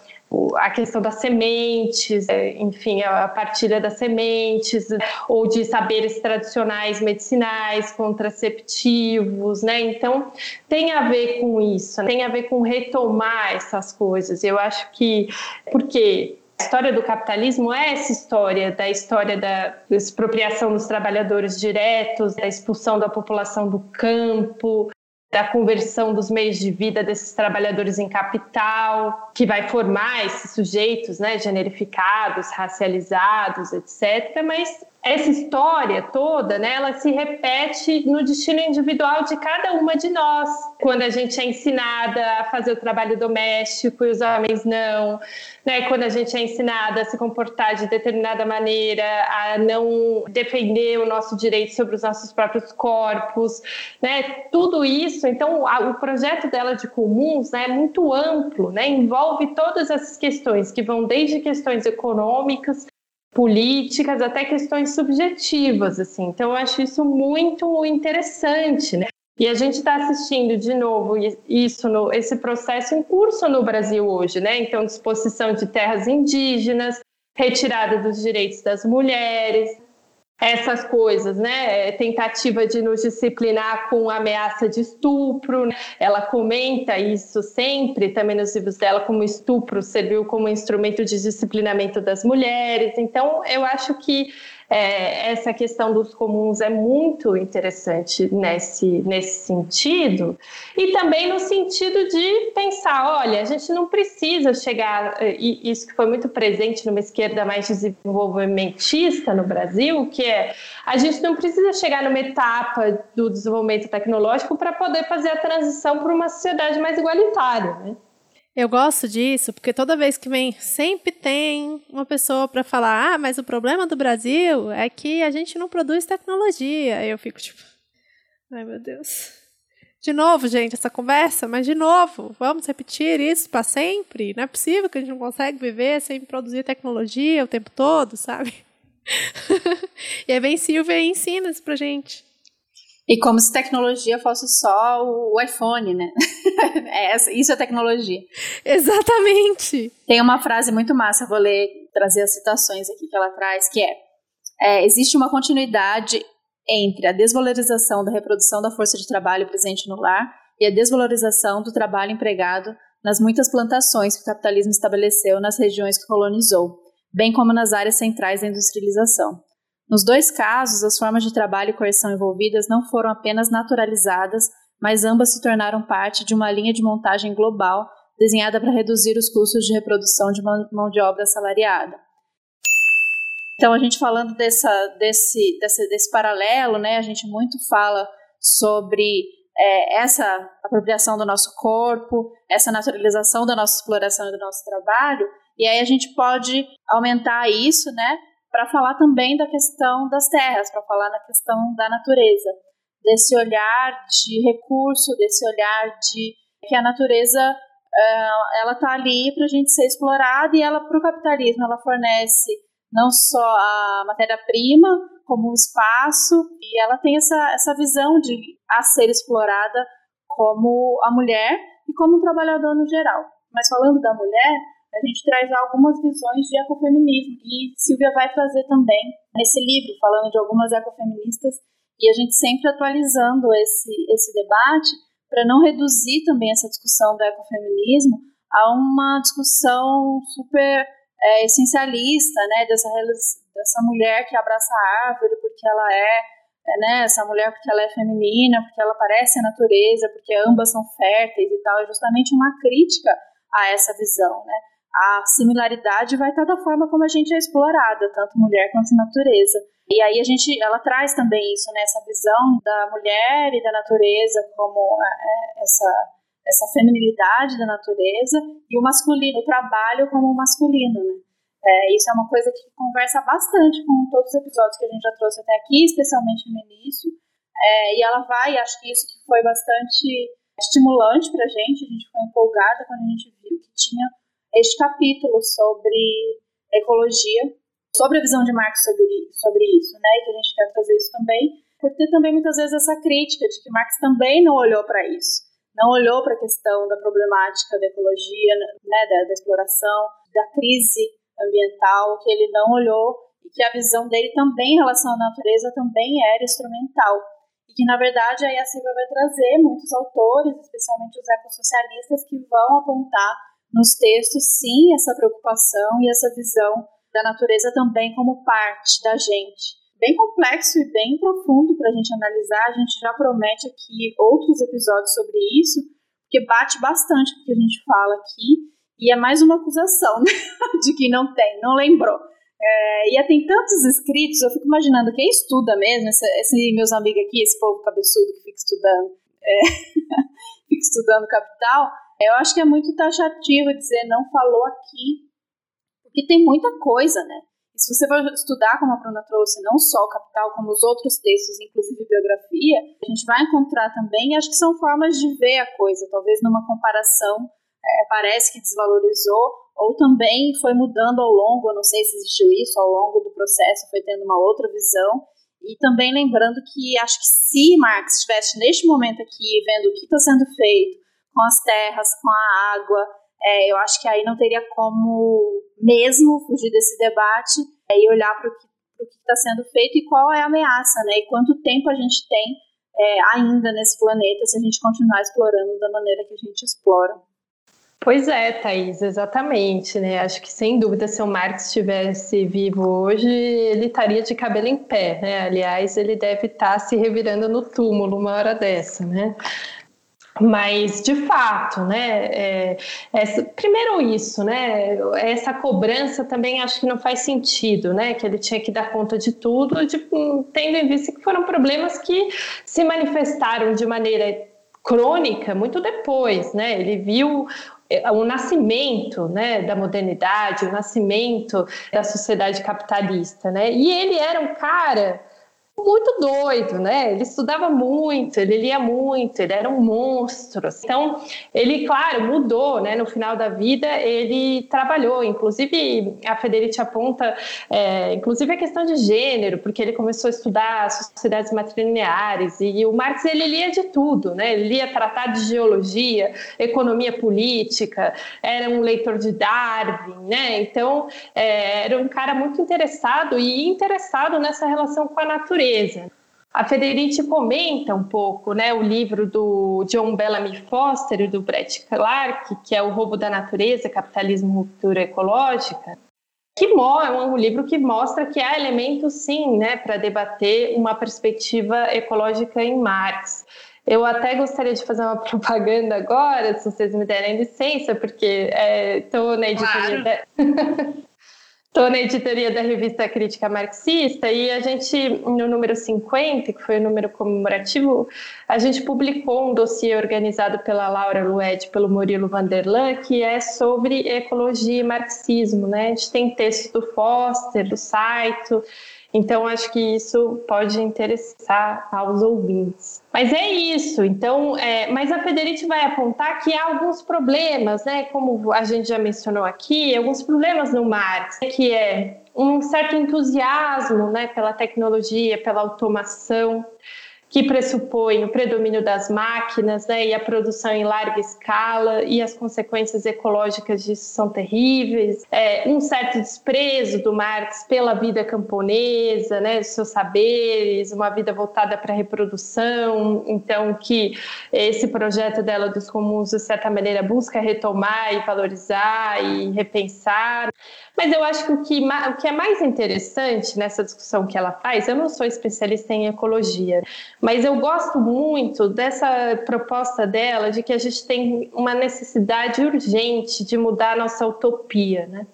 a questão das sementes, é, enfim, a partilha das sementes, ou de saberes tradicionais medicinais, contraceptivos, né? Então, tem a ver com isso, tem a ver com retomar essas coisas. Eu acho que, porque a história do capitalismo é essa história da história da expropriação dos trabalhadores diretos, da expulsão da população do campo, da conversão dos meios de vida desses trabalhadores em capital, que vai formar esses sujeitos né, generificados, racializados, etc. Mas essa história toda, né, ela se repete no destino individual de cada uma de nós. Quando a gente é ensinada a fazer o trabalho doméstico e os homens não, né, quando a gente é ensinada a se comportar de determinada maneira, a não defender o nosso direito sobre os nossos próprios corpos, né, tudo isso. Então, a, o projeto dela de comuns né, é muito amplo, né, envolve todas essas questões que vão desde questões econômicas políticas, até questões subjetivas, assim. Então, eu acho isso muito interessante, né? E a gente está assistindo de novo isso, no, esse processo em curso no Brasil hoje, né? Então, disposição de terras indígenas, retirada dos direitos das mulheres, essas coisas, né? É, tentativa de nos disciplinar com ameaça de estupro. Né? Ela comenta isso sempre, também nos livros dela, como estupro serviu como instrumento de disciplinamento das mulheres. Então, eu acho que é, essa questão dos comuns é muito interessante nesse, nesse sentido, e também no sentido de pensar: olha, a gente não precisa chegar, e isso que foi muito presente numa esquerda mais desenvolvimentista no Brasil, que é a gente não precisa chegar numa etapa do desenvolvimento tecnológico para poder fazer a transição para uma sociedade mais igualitária. Né? Eu gosto disso porque toda vez que vem, sempre tem uma pessoa para falar: ah, mas o problema do Brasil é que a gente não produz tecnologia. Aí eu fico tipo: ai meu Deus. De novo, gente, essa conversa, mas de novo, vamos repetir isso para sempre? Não é possível que a gente não consegue viver sem produzir tecnologia o tempo todo, sabe? [LAUGHS] e aí vem Silvia e ensina isso pra gente. E como se tecnologia fosse só o iPhone, né? [LAUGHS] é, isso é tecnologia. Exatamente. Tem uma frase muito massa, vou ler, trazer as citações aqui que ela traz, que é, é existe uma continuidade entre a desvalorização da reprodução da força de trabalho presente no lar e a desvalorização do trabalho empregado nas muitas plantações que o capitalismo estabeleceu nas regiões que colonizou, bem como nas áreas centrais da industrialização. Nos dois casos, as formas de trabalho e coerção envolvidas não foram apenas naturalizadas, mas ambas se tornaram parte de uma linha de montagem global desenhada para reduzir os custos de reprodução de mão de obra assalariada. Então, a gente falando dessa, desse, desse, desse paralelo, né, a gente muito fala sobre é, essa apropriação do nosso corpo, essa naturalização da nossa exploração e do nosso trabalho, e aí a gente pode aumentar isso, né, para falar também da questão das terras, para falar na questão da natureza, desse olhar de recurso, desse olhar de que a natureza uh, ela está ali para a gente ser explorada e ela para o capitalismo ela fornece não só a matéria-prima como um espaço e ela tem essa, essa visão de a ser explorada como a mulher e como um trabalhador no geral. Mas falando da mulher, a gente traz algumas visões de ecofeminismo. E Silvia vai trazer também nesse livro, falando de algumas ecofeministas e a gente sempre atualizando esse, esse debate para não reduzir também essa discussão do ecofeminismo a uma discussão super é, essencialista, né, dessa, dessa mulher que abraça a árvore porque ela é, é, né, essa mulher porque ela é feminina, porque ela parece a natureza, porque ambas são férteis e tal, é justamente uma crítica a essa visão, né a similaridade vai estar da forma como a gente é explorada, tanto mulher quanto natureza. E aí a gente, ela traz também isso, né, essa visão da mulher e da natureza como é, é, essa essa feminilidade da natureza e o masculino, o trabalho como masculino, né? É, isso é uma coisa que conversa bastante com todos os episódios que a gente já trouxe até aqui, especialmente no início. É, e ela vai, acho que isso que foi bastante estimulante para a gente, a gente ficou empolgada quando a gente viu que tinha este capítulo sobre ecologia, sobre a visão de Marx sobre, sobre isso, né? E que a gente quer trazer isso também, por ter também muitas vezes essa crítica de que Marx também não olhou para isso, não olhou para a questão da problemática da ecologia, né, da, da exploração, da crise ambiental, que ele não olhou e que a visão dele também em relação à natureza também era instrumental. E que, na verdade, aí a Silvia vai trazer muitos autores, especialmente os ecossocialistas, que vão apontar nos textos, sim, essa preocupação e essa visão da natureza também como parte da gente. Bem complexo e bem profundo para a gente analisar. A gente já promete aqui outros episódios sobre isso, porque bate bastante o que a gente fala aqui. E é mais uma acusação [LAUGHS] né? de que não tem, não lembrou. É, e tem tantos escritos, eu fico imaginando quem estuda mesmo, esse, esse meus amigos aqui, esse povo cabeçudo que fica estudando, é, [LAUGHS] fica estudando capital, eu acho que é muito taxativo dizer não falou aqui, porque tem muita coisa, né? E se você for estudar, como a Bruna trouxe, não só o Capital, como os outros textos, inclusive biografia, a gente vai encontrar também, acho que são formas de ver a coisa, talvez numa comparação, é, parece que desvalorizou, ou também foi mudando ao longo, não sei se existiu isso, ao longo do processo foi tendo uma outra visão, e também lembrando que acho que se Marx estivesse neste momento aqui, vendo o que está sendo feito, com as terras, com a água. É, eu acho que aí não teria como mesmo fugir desse debate é, e olhar para o que está sendo feito e qual é a ameaça, né? E quanto tempo a gente tem é, ainda nesse planeta se a gente continuar explorando da maneira que a gente explora. Pois é, Thaís, exatamente, né? Acho que sem dúvida, se o Marx estivesse vivo hoje, ele estaria de cabelo em pé, né? Aliás, ele deve estar se revirando no túmulo uma hora dessa, né? Mas, de fato, né, é, primeiro isso, né, essa cobrança também acho que não faz sentido, né, que ele tinha que dar conta de tudo, de, tendo em vista que foram problemas que se manifestaram de maneira crônica muito depois, né, ele viu é, o nascimento né, da modernidade, o nascimento da sociedade capitalista, né, e ele era um cara muito doido, né? Ele estudava muito, ele lia muito, ele era um monstro. Então, ele, claro, mudou, né? No final da vida, ele trabalhou. Inclusive, a Federici aponta, é, inclusive, a questão de gênero, porque ele começou a estudar sociedades matrilineares e o Marx, ele lia de tudo, né? Ele lia tratado de geologia, economia política, era um leitor de Darwin, né? Então, é, era um cara muito interessado e interessado nessa relação com a natureza natureza. A Federici comenta um pouco né, o livro do John Bellamy Foster e do Brett Clark, que é O Roubo da Natureza, Capitalismo e Ruptura Ecológica, que é um livro que mostra que há elementos, sim, né, para debater uma perspectiva ecológica em Marx. Eu até gostaria de fazer uma [LAUGHS] propaganda agora, se vocês me derem licença, porque estou é, na editoria. Claro. [LAUGHS] Estou na editoria da revista Crítica Marxista e a gente, no número 50, que foi o número comemorativo, a gente publicou um dossiê organizado pela Laura Lued e pelo Murilo Vanderlan, que é sobre ecologia e marxismo. Né? A gente tem texto do Foster, do Saito, então, acho que isso pode interessar aos ouvintes. Mas é isso. Então, é, mas a Federici vai apontar que há alguns problemas, né? Como a gente já mencionou aqui, alguns problemas no Marx, que é um certo entusiasmo, né, pela tecnologia, pela automação que pressupõe o predomínio das máquinas né, e a produção em larga escala, e as consequências ecológicas disso são terríveis. É, um certo desprezo do Marx pela vida camponesa, né, seus saberes, uma vida voltada para a reprodução, então que esse projeto dela dos comuns, de certa maneira, busca retomar e valorizar e repensar. Mas eu acho que o que, o que é mais interessante nessa discussão que ela faz, eu não sou especialista em ecologia, mas eu gosto muito dessa proposta dela de que a gente tem uma necessidade urgente de mudar a nossa utopia, né?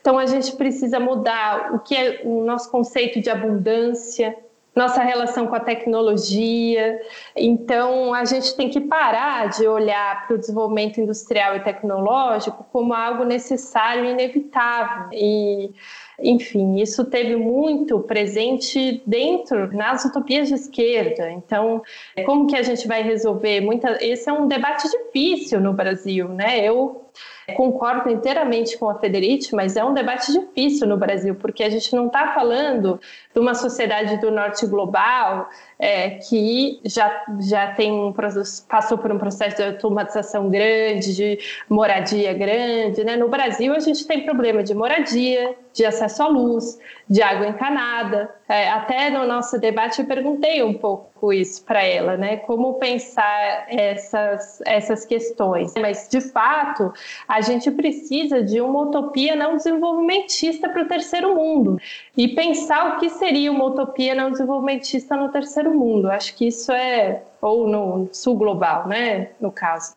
Então a gente precisa mudar o que é o nosso conceito de abundância, nossa relação com a tecnologia. Então, a gente tem que parar de olhar para o desenvolvimento industrial e tecnológico como algo necessário e inevitável. E, enfim, isso teve muito presente dentro nas utopias de esquerda. Então, como que a gente vai resolver? Muita, esse é um debate difícil no Brasil, né? Eu Concordo inteiramente com a Federici, mas é um debate difícil no Brasil, porque a gente não está falando de uma sociedade do norte global é, que já, já tem um, passou por um processo de automatização grande, de moradia grande. Né? No Brasil, a gente tem problema de moradia, de acesso à luz, de água encanada. É, até no nosso debate eu perguntei um pouco isso para ela, né? Como pensar essas, essas questões. Mas, de fato, a gente precisa de uma utopia não desenvolvimentista para o terceiro mundo e pensar o que seria uma utopia não desenvolvimentista no terceiro mundo. Acho que isso é, ou no sul global, né? No caso.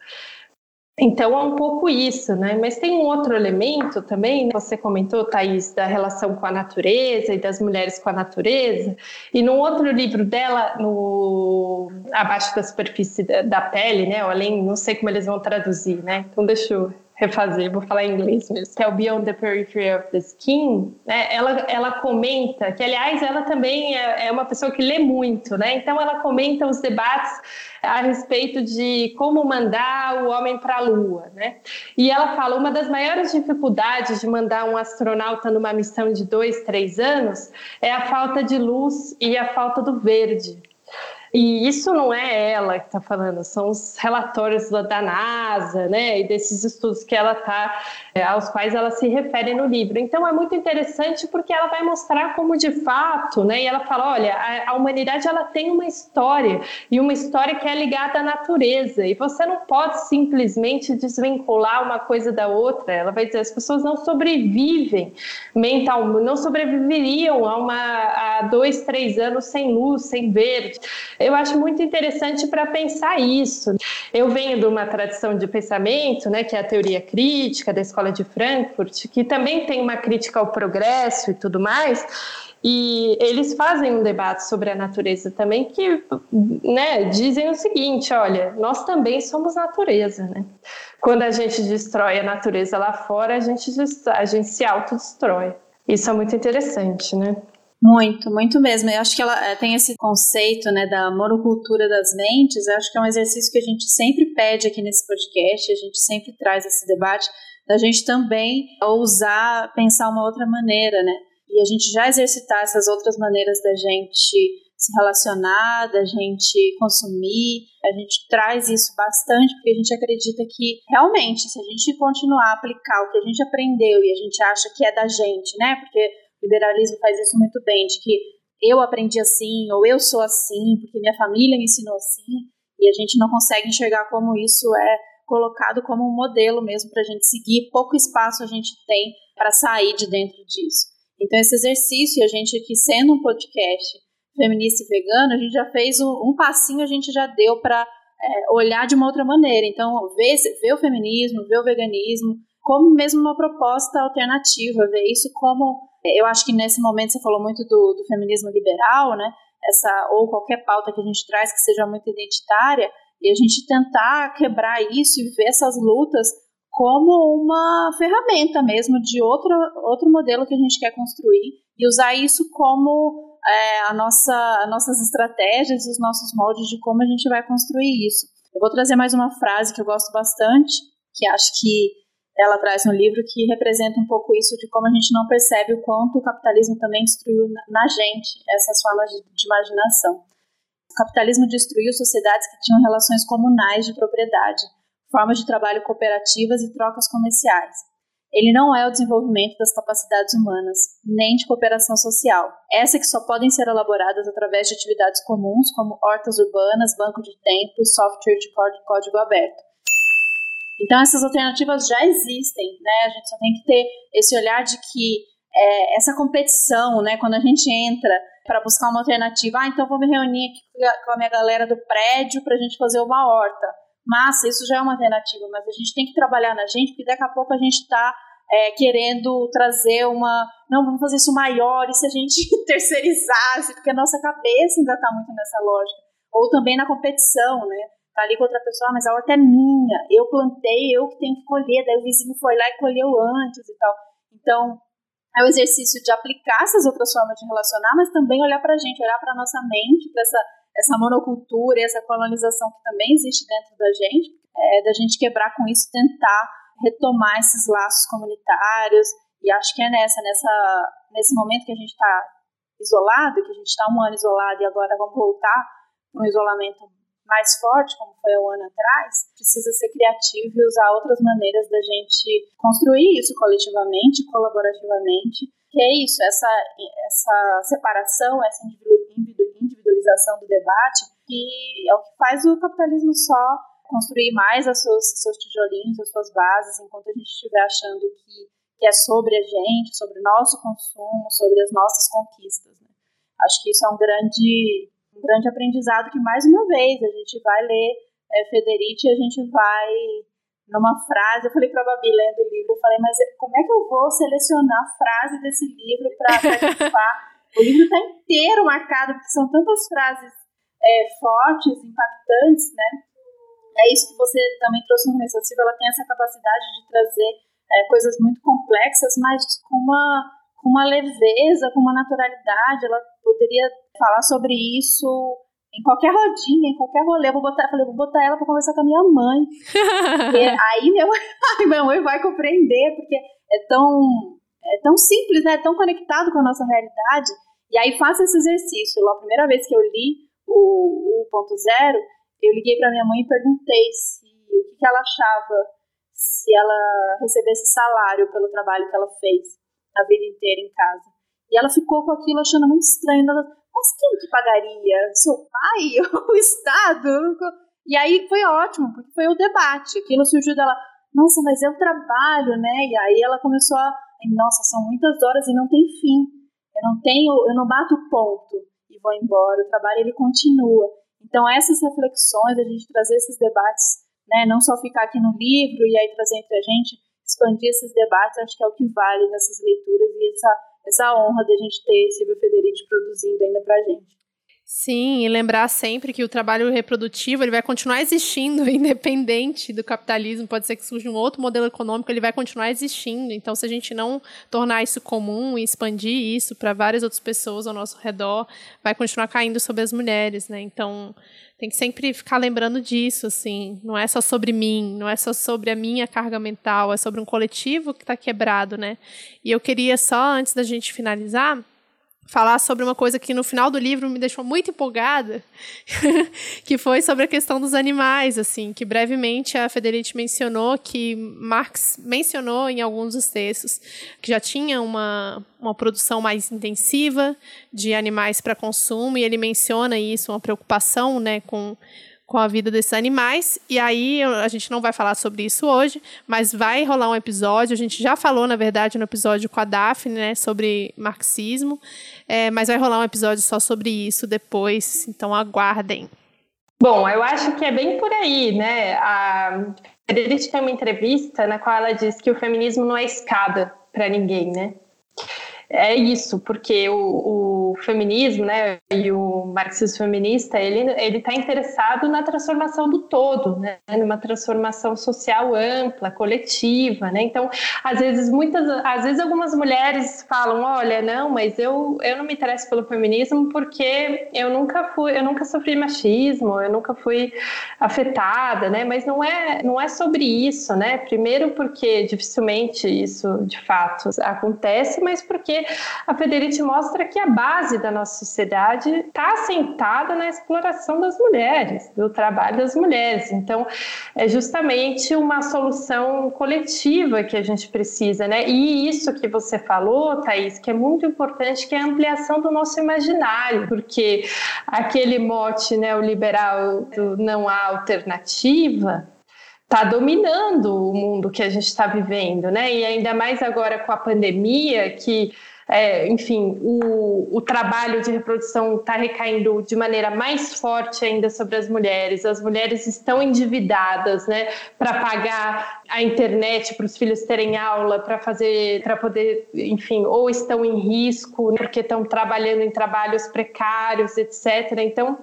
Então é um pouco isso, né? Mas tem um outro elemento também, você comentou, Thaís, da relação com a natureza e das mulheres com a natureza. E num outro livro dela, no Abaixo da Superfície da Pele, né? além, não sei como eles vão traduzir, né? Então deixa eu refazer, vou falar em inglês mesmo, que é o Beyond the Periphery of the Skin, né? ela, ela comenta, que aliás ela também é, é uma pessoa que lê muito, né? então ela comenta os debates a respeito de como mandar o homem para a Lua, né? E ela fala uma das maiores dificuldades de mandar um astronauta numa missão de dois, três anos é a falta de luz e a falta do verde. E isso não é ela que está falando, são os relatórios da NASA, né, e desses estudos que ela tá, é, aos quais ela se refere no livro. Então é muito interessante porque ela vai mostrar como de fato, né, e ela fala, olha, a, a humanidade ela tem uma história e uma história que é ligada à natureza e você não pode simplesmente desvincular uma coisa da outra. Ela vai dizer as pessoas não sobrevivem mental, não sobreviveriam a uma a dois, três anos sem luz, sem verde. Eu acho muito interessante para pensar isso. Eu venho de uma tradição de pensamento, né, que é a teoria crítica da Escola de Frankfurt, que também tem uma crítica ao progresso e tudo mais. E eles fazem um debate sobre a natureza também que né, dizem o seguinte: olha, nós também somos natureza. Né? Quando a gente destrói a natureza lá fora, a gente, a gente se autodestrói. Isso é muito interessante, né? Muito, muito mesmo. Eu acho que ela é, tem esse conceito né, da monocultura das mentes. Eu acho que é um exercício que a gente sempre pede aqui nesse podcast, a gente sempre traz esse debate, da gente também ousar pensar uma outra maneira, né? E a gente já exercitar essas outras maneiras da gente se relacionar, da gente consumir. A gente traz isso bastante porque a gente acredita que realmente, se a gente continuar a aplicar o que a gente aprendeu e a gente acha que é da gente, né? Porque liberalismo faz isso muito bem, de que eu aprendi assim, ou eu sou assim, porque minha família me ensinou assim, e a gente não consegue enxergar como isso é colocado como um modelo mesmo para a gente seguir. Pouco espaço a gente tem para sair de dentro disso. Então, esse exercício, a gente aqui sendo um podcast feminista e vegano, a gente já fez um, um passinho, a gente já deu para é, olhar de uma outra maneira. Então, ver, ver o feminismo, ver o veganismo como mesmo uma proposta alternativa, ver isso como. Eu acho que nesse momento você falou muito do, do feminismo liberal, né? Essa, ou qualquer pauta que a gente traz que seja muito identitária, e a gente tentar quebrar isso e ver essas lutas como uma ferramenta mesmo de outro, outro modelo que a gente quer construir e usar isso como é, a nossa, as nossas estratégias os nossos moldes de como a gente vai construir isso. Eu vou trazer mais uma frase que eu gosto bastante, que acho que ela traz no livro, que representa um pouco isso de como a gente não percebe o quanto o capitalismo também destruiu na gente essas formas de, de imaginação. O capitalismo destruiu sociedades que tinham relações comunais de propriedade, formas de trabalho cooperativas e trocas comerciais. Ele não é o desenvolvimento das capacidades humanas, nem de cooperação social. Essa que só podem ser elaboradas através de atividades comuns, como hortas urbanas, banco de tempo e software de código aberto. Então, essas alternativas já existem, né? A gente só tem que ter esse olhar de que é, essa competição, né? Quando a gente entra para buscar uma alternativa, ah, então vou me reunir aqui com a minha galera do prédio para a gente fazer uma horta Massa, isso já é uma alternativa, mas a gente tem que trabalhar na gente, porque daqui a pouco a gente está é, querendo trazer uma. Não, vamos fazer isso maior, e se a gente [LAUGHS] terceirizasse, porque a nossa cabeça ainda está muito nessa lógica. Ou também na competição, né? Tá ali com outra pessoa, ah, mas a horta é minha, eu plantei, eu que tenho que colher, daí o vizinho foi lá e colheu antes e tal. Então, é o exercício de aplicar essas outras formas de relacionar, mas também olhar para a gente, olhar para nossa mente, para essa essa monocultura e essa colonização que também existe dentro da gente, é, da gente quebrar com isso, tentar retomar esses laços comunitários. E acho que é nessa, nessa nesse momento que a gente está isolado, que a gente está um ano isolado e agora vamos voltar para um isolamento mais forte, como foi um ano atrás, precisa ser criativo e usar outras maneiras da gente construir isso coletivamente, colaborativamente, que é isso, essa, essa separação, essa individualização do debate, que é o que faz o capitalismo só construir mais os seus, seus tijolinhos, as suas bases, enquanto a gente estiver achando que, que é sobre a gente, sobre o nosso consumo, sobre as nossas conquistas. Né? Acho que isso é um grande, um grande aprendizado que, mais uma vez, a gente vai ler é, Federici a gente vai numa frase, eu falei para a Babi lendo o livro, eu falei, mas como é que eu vou selecionar a frase desse livro para [LAUGHS] participar? O livro está inteiro marcado, porque são tantas frases é, fortes, impactantes, né? É isso que você também trouxe no começo. A Silvia ela tem essa capacidade de trazer é, coisas muito complexas, mas com uma, com uma leveza, com uma naturalidade. Ela poderia falar sobre isso em qualquer rodinha, em qualquer rolê. Eu vou botar, falei, vou botar ela para conversar com a minha mãe. [LAUGHS] aí minha [LAUGHS] mãe, minha mãe vai compreender, porque é tão, é tão simples, né? É tão conectado com a nossa realidade. E aí faça esse exercício. A primeira vez que eu li o 1.0, eu liguei para minha mãe e perguntei se o que, que ela achava se ela recebesse salário pelo trabalho que ela fez a vida inteira em casa. E ela ficou com aquilo achando muito estranho. Ela, mas quem que pagaria? Seu pai? [LAUGHS] o Estado? E aí foi ótimo, porque foi o debate. Aquilo surgiu dela, nossa, mas é o trabalho, né? E aí ela começou a, nossa, são muitas horas e não tem fim. Eu não tenho, eu não bato ponto e vou embora. O trabalho ele continua. Então essas reflexões, a gente trazer esses debates, né? Não só ficar aqui no livro e aí trazer entre a gente, expandir esses debates, acho que é o que vale nessas leituras e essa essa honra de a gente ter Silvia Federici produzindo ainda pra gente. Sim, e lembrar sempre que o trabalho reprodutivo ele vai continuar existindo, [LAUGHS] independente do capitalismo. Pode ser que surja um outro modelo econômico, ele vai continuar existindo. Então, se a gente não tornar isso comum e expandir isso para várias outras pessoas ao nosso redor, vai continuar caindo sobre as mulheres, né? Então, tem que sempre ficar lembrando disso, assim. Não é só sobre mim, não é só sobre a minha carga mental, é sobre um coletivo que está quebrado, né? E eu queria só, antes da gente finalizar, falar sobre uma coisa que no final do livro me deixou muito empolgada, [LAUGHS] que foi sobre a questão dos animais, assim, que brevemente a Federici mencionou, que Marx mencionou em alguns dos textos, que já tinha uma, uma produção mais intensiva de animais para consumo, e ele menciona isso, uma preocupação, né, com com a vida desses animais. E aí a gente não vai falar sobre isso hoje, mas vai rolar um episódio. A gente já falou, na verdade, no episódio com a Daphne, né, sobre marxismo. É, mas vai rolar um episódio só sobre isso depois. Então aguardem. Bom, eu acho que é bem por aí, né? A Frederic tem uma entrevista na qual ela diz que o feminismo não é escada para ninguém, né? É isso, porque o, o, feminismo, né, e o marxismo feminista, ele ele está interessado na transformação do todo, né, numa transformação social ampla, coletiva, né. Então, às vezes muitas, às vezes algumas mulheres falam, olha, não, mas eu eu não me interesso pelo feminismo porque eu nunca fui, eu nunca sofri machismo, eu nunca fui afetada, né. Mas não é não é sobre isso, né. Primeiro porque dificilmente isso de fato acontece, mas porque a Federici mostra que a base da nossa sociedade está assentada na exploração das mulheres, do trabalho das mulheres. Então, é justamente uma solução coletiva que a gente precisa, né? E isso que você falou, Thaís, que é muito importante, que é a ampliação do nosso imaginário, porque aquele mote neoliberal do não há alternativa, está dominando o mundo que a gente está vivendo, né? E ainda mais agora com a pandemia, que é, enfim, o, o trabalho de reprodução está recaindo de maneira mais forte ainda sobre as mulheres. As mulheres estão endividadas, né, para pagar a internet para os filhos terem aula, para fazer, para poder, enfim, ou estão em risco porque estão trabalhando em trabalhos precários, etc. Então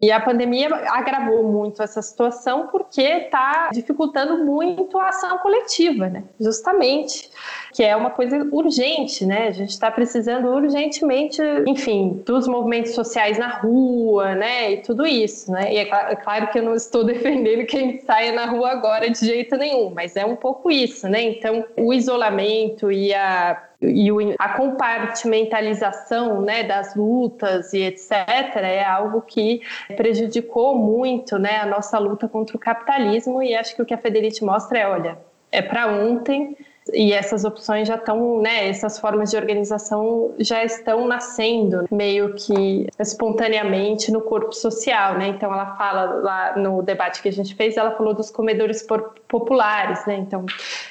e a pandemia agravou muito essa situação porque está dificultando muito a ação coletiva, né? Justamente, que é uma coisa urgente, né? A gente está precisando urgentemente, enfim, dos movimentos sociais na rua, né? E tudo isso, né? E é, é claro que eu não estou [LAUGHS] defendendo quem saia na rua agora de jeito nenhum, mas é um pouco isso, né? Então, o isolamento e a e a compartimentalização né, das lutas e etc. é algo que prejudicou muito né, a nossa luta contra o capitalismo e acho que o que a Federici mostra é, olha, é para ontem, e essas opções já estão, né, essas formas de organização já estão nascendo meio que espontaneamente no corpo social, né? Então ela fala lá no debate que a gente fez, ela falou dos comedores populares, né? Então,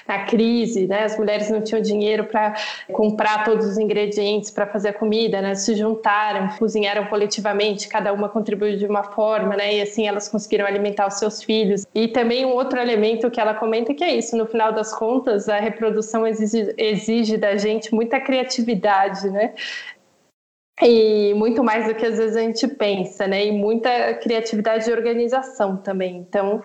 na crise, né, as mulheres não tinham dinheiro para comprar todos os ingredientes para fazer a comida, né? Se juntaram, cozinharam coletivamente, cada uma contribuiu de uma forma, né? E assim elas conseguiram alimentar os seus filhos. E também um outro elemento que ela comenta que é isso, no final das contas, a reprodução produção exige, exige da gente muita criatividade, né? E muito mais do que às vezes a gente pensa, né? E muita criatividade de organização também. Então,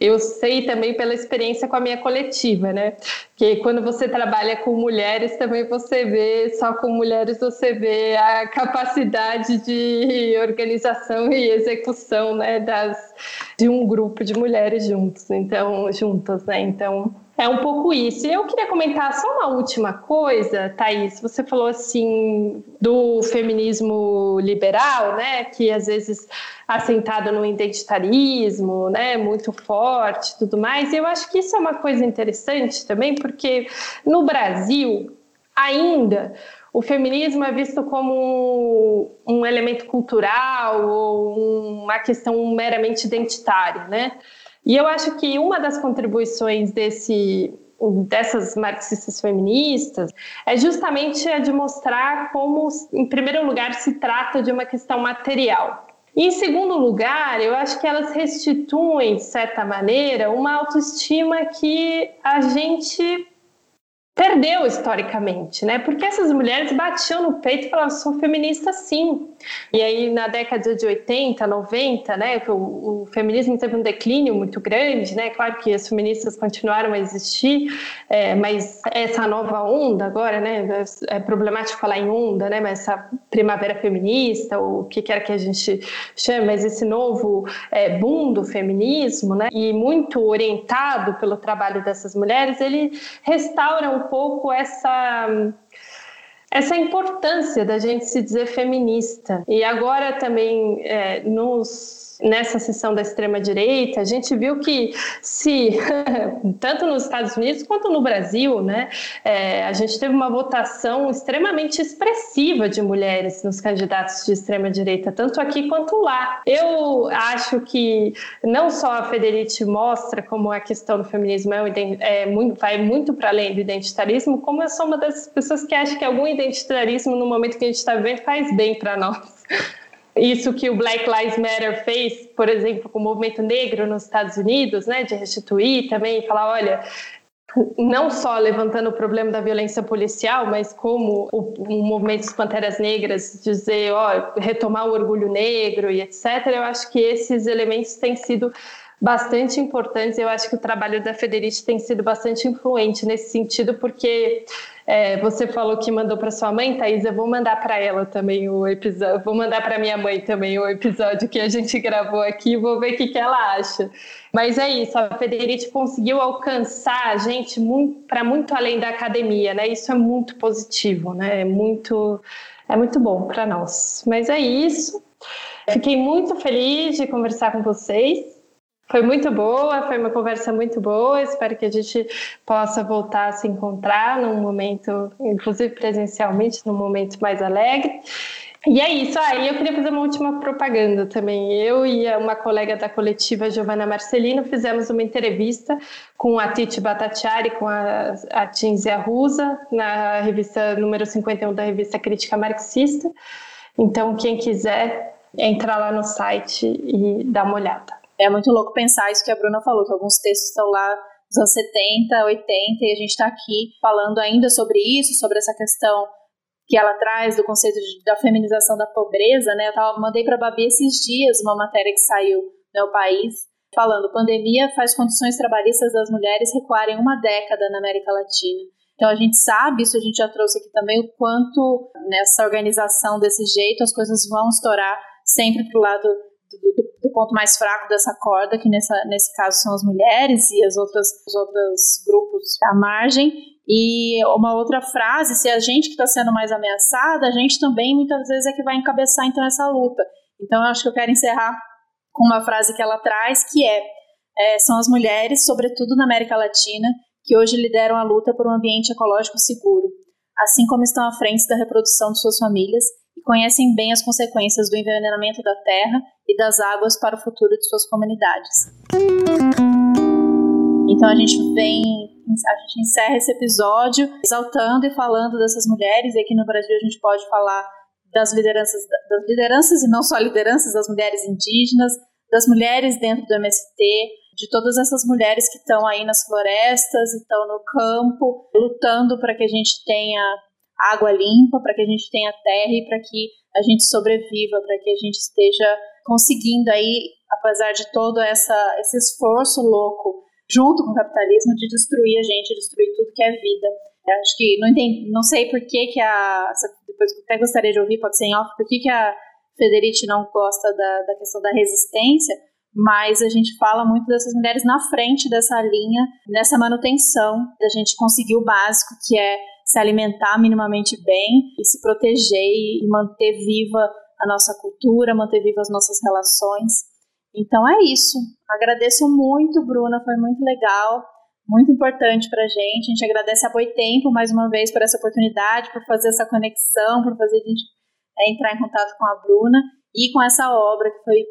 eu sei também pela experiência com a minha coletiva, né? Que quando você trabalha com mulheres, também você vê, só com mulheres você vê a capacidade de organização e execução, né? Das, de um grupo de mulheres juntos, então, juntas, né? Então, É um pouco isso. Eu queria comentar só uma última coisa, Thaís. Você falou assim do feminismo liberal, né, que às vezes assentado no identitarismo, né, muito forte, tudo mais. E eu acho que isso é uma coisa interessante também, porque no Brasil ainda o feminismo é visto como um elemento cultural ou uma questão meramente identitária, né? E eu acho que uma das contribuições desse dessas marxistas feministas é justamente a de mostrar como, em primeiro lugar, se trata de uma questão material. E, em segundo lugar, eu acho que elas restituem, de certa maneira, uma autoestima que a gente perdeu historicamente, né? Porque essas mulheres batiam no peito e falavam, sou feminista sim. E aí na década de 80, 90, né, o, o feminismo teve um declínio muito grande, né? Claro que as feministas continuaram a existir, é, mas essa nova onda agora, né, é problemático falar em onda, né, mas essa primavera feminista, ou o que quer que a gente chame, mas esse novo é, boom do feminismo, né, e muito orientado pelo trabalho dessas mulheres, ele restaura um pouco essa essa importância da gente se dizer feminista. E agora também é, nos nessa sessão da extrema direita, a gente viu que se [LAUGHS] tanto nos Estados Unidos quanto no Brasil, né, é, a gente teve uma votação extremamente expressiva de mulheres nos candidatos de extrema direita, tanto aqui quanto lá. Eu acho que não só a Federici mostra como a questão do feminismo é, é muito, vai muito para além do identitarismo, como eu sou uma das pessoas que acha que algum identitarismo no momento que a gente está vivendo faz bem para nós. [LAUGHS] Isso que o Black Lives Matter fez, por exemplo, com o movimento negro nos Estados Unidos, né, de restituir também, falar, olha, não só levantando o problema da violência policial, mas como o, o movimento dos Panteras Negras dizer, ó, retomar o orgulho negro e etc. Eu acho que esses elementos têm sido bastante importantes. Eu acho que o trabalho da Federici tem sido bastante influente nesse sentido, porque é, você falou que mandou para sua mãe, Thaís, eu vou mandar para ela também o episódio, vou mandar para minha mãe também o episódio que a gente gravou aqui, vou ver o que, que ela acha. Mas é isso, a Federici conseguiu alcançar a gente para muito além da academia, né? Isso é muito positivo, né? É muito, é muito bom para nós. Mas é isso. Fiquei muito feliz de conversar com vocês. Foi muito boa, foi uma conversa muito boa. Espero que a gente possa voltar a se encontrar num momento, inclusive presencialmente, num momento mais alegre. E é isso. Ah, e eu queria fazer uma última propaganda também. Eu e uma colega da coletiva, Giovanna Marcelino, fizemos uma entrevista com a Titi Batatiari, com a, a Tinzia Rusa, na revista número 51 da revista Crítica Marxista. Então, quem quiser, entra lá no site e dá uma olhada. É muito louco pensar isso que a Bruna falou, que alguns textos estão lá dos anos 70, 80, e a gente está aqui falando ainda sobre isso, sobre essa questão que ela traz do conceito de, da feminização da pobreza, né? Eu tava, mandei para a Babi esses dias uma matéria que saiu no meu país, falando pandemia faz condições trabalhistas das mulheres recuarem uma década na América Latina. Então a gente sabe, isso a gente já trouxe aqui também, o quanto nessa organização desse jeito as coisas vão estourar sempre para o lado do, do, ponto mais fraco dessa corda, que nessa, nesse caso são as mulheres e as outras, os outros grupos à margem. E uma outra frase, se a gente que está sendo mais ameaçada, a gente também muitas vezes é que vai encabeçar então essa luta. Então eu acho que eu quero encerrar com uma frase que ela traz, que é, é são as mulheres, sobretudo na América Latina, que hoje lideram a luta por um ambiente ecológico seguro, assim como estão à frente da reprodução de suas famílias e conhecem bem as consequências do envenenamento da terra e das águas para o futuro de suas comunidades. Então a gente vem, a gente encerra esse episódio exaltando e falando dessas mulheres. E aqui no Brasil a gente pode falar das lideranças, das lideranças e não só lideranças das mulheres indígenas, das mulheres dentro do MST, de todas essas mulheres que estão aí nas florestas, estão no campo, lutando para que a gente tenha água limpa, para que a gente tenha terra e para que a gente sobreviva, para que a gente esteja conseguindo aí, apesar de todo essa, esse esforço louco junto com o capitalismo de destruir a gente, destruir tudo que é vida. Eu acho que não entendi, não sei por que que a depois até gostaria de ouvir, pode ser em off, por que que a Federici não gosta da, da questão da resistência, mas a gente fala muito dessas mulheres na frente dessa linha, nessa manutenção da gente conseguir o básico, que é se alimentar minimamente bem e se proteger e manter viva a nossa cultura, manter vivas as nossas relações. Então é isso. Agradeço muito, Bruna, foi muito legal, muito importante para a gente. A gente agradece a Boitempo mais uma vez por essa oportunidade, por fazer essa conexão, por fazer a gente é, entrar em contato com a Bruna e com essa obra que foi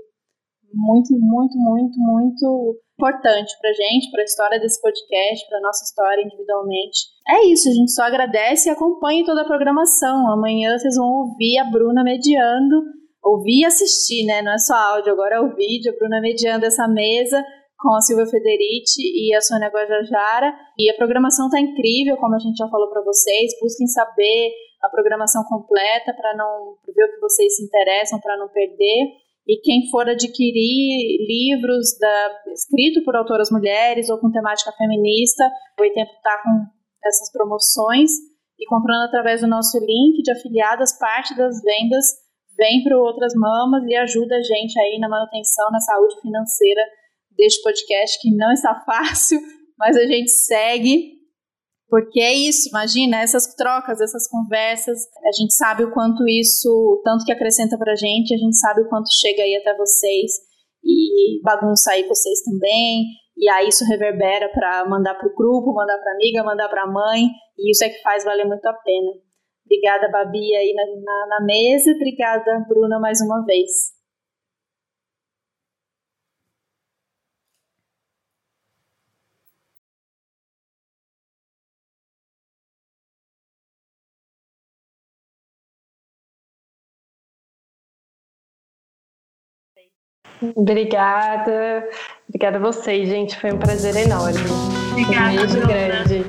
muito, muito, muito, muito importante pra gente, pra história desse podcast, pra nossa história individualmente. É isso, a gente só agradece e acompanhe toda a programação. Amanhã vocês vão ouvir a Bruna mediando, ouvir e assistir, né? Não é só áudio, agora é o vídeo, a Bruna mediando essa mesa com a Silvia Federici e a Sônia Guajajara. E a programação tá incrível, como a gente já falou para vocês. Busquem saber a programação completa para não pra ver o que vocês se interessam, para não perder. E quem for adquirir livros da, escrito por autoras mulheres ou com temática feminista, o Tempo está com essas promoções e comprando através do nosso link de afiliadas, parte das vendas vem para outras mamas e ajuda a gente aí na manutenção, na saúde financeira deste podcast que não está [LAUGHS] fácil, mas a gente segue porque é isso, imagina, essas trocas, essas conversas, a gente sabe o quanto isso, tanto que acrescenta pra gente, a gente sabe o quanto chega aí até vocês e bagunça aí vocês também, e aí isso reverbera para mandar pro grupo, mandar pra amiga, mandar pra mãe, e isso é que faz valer muito a pena. Obrigada, Babi, aí na, na, na mesa, obrigada, Bruna, mais uma vez. Obrigada. Obrigada a vocês, gente. Foi um prazer enorme. Obrigada, um beijo grande.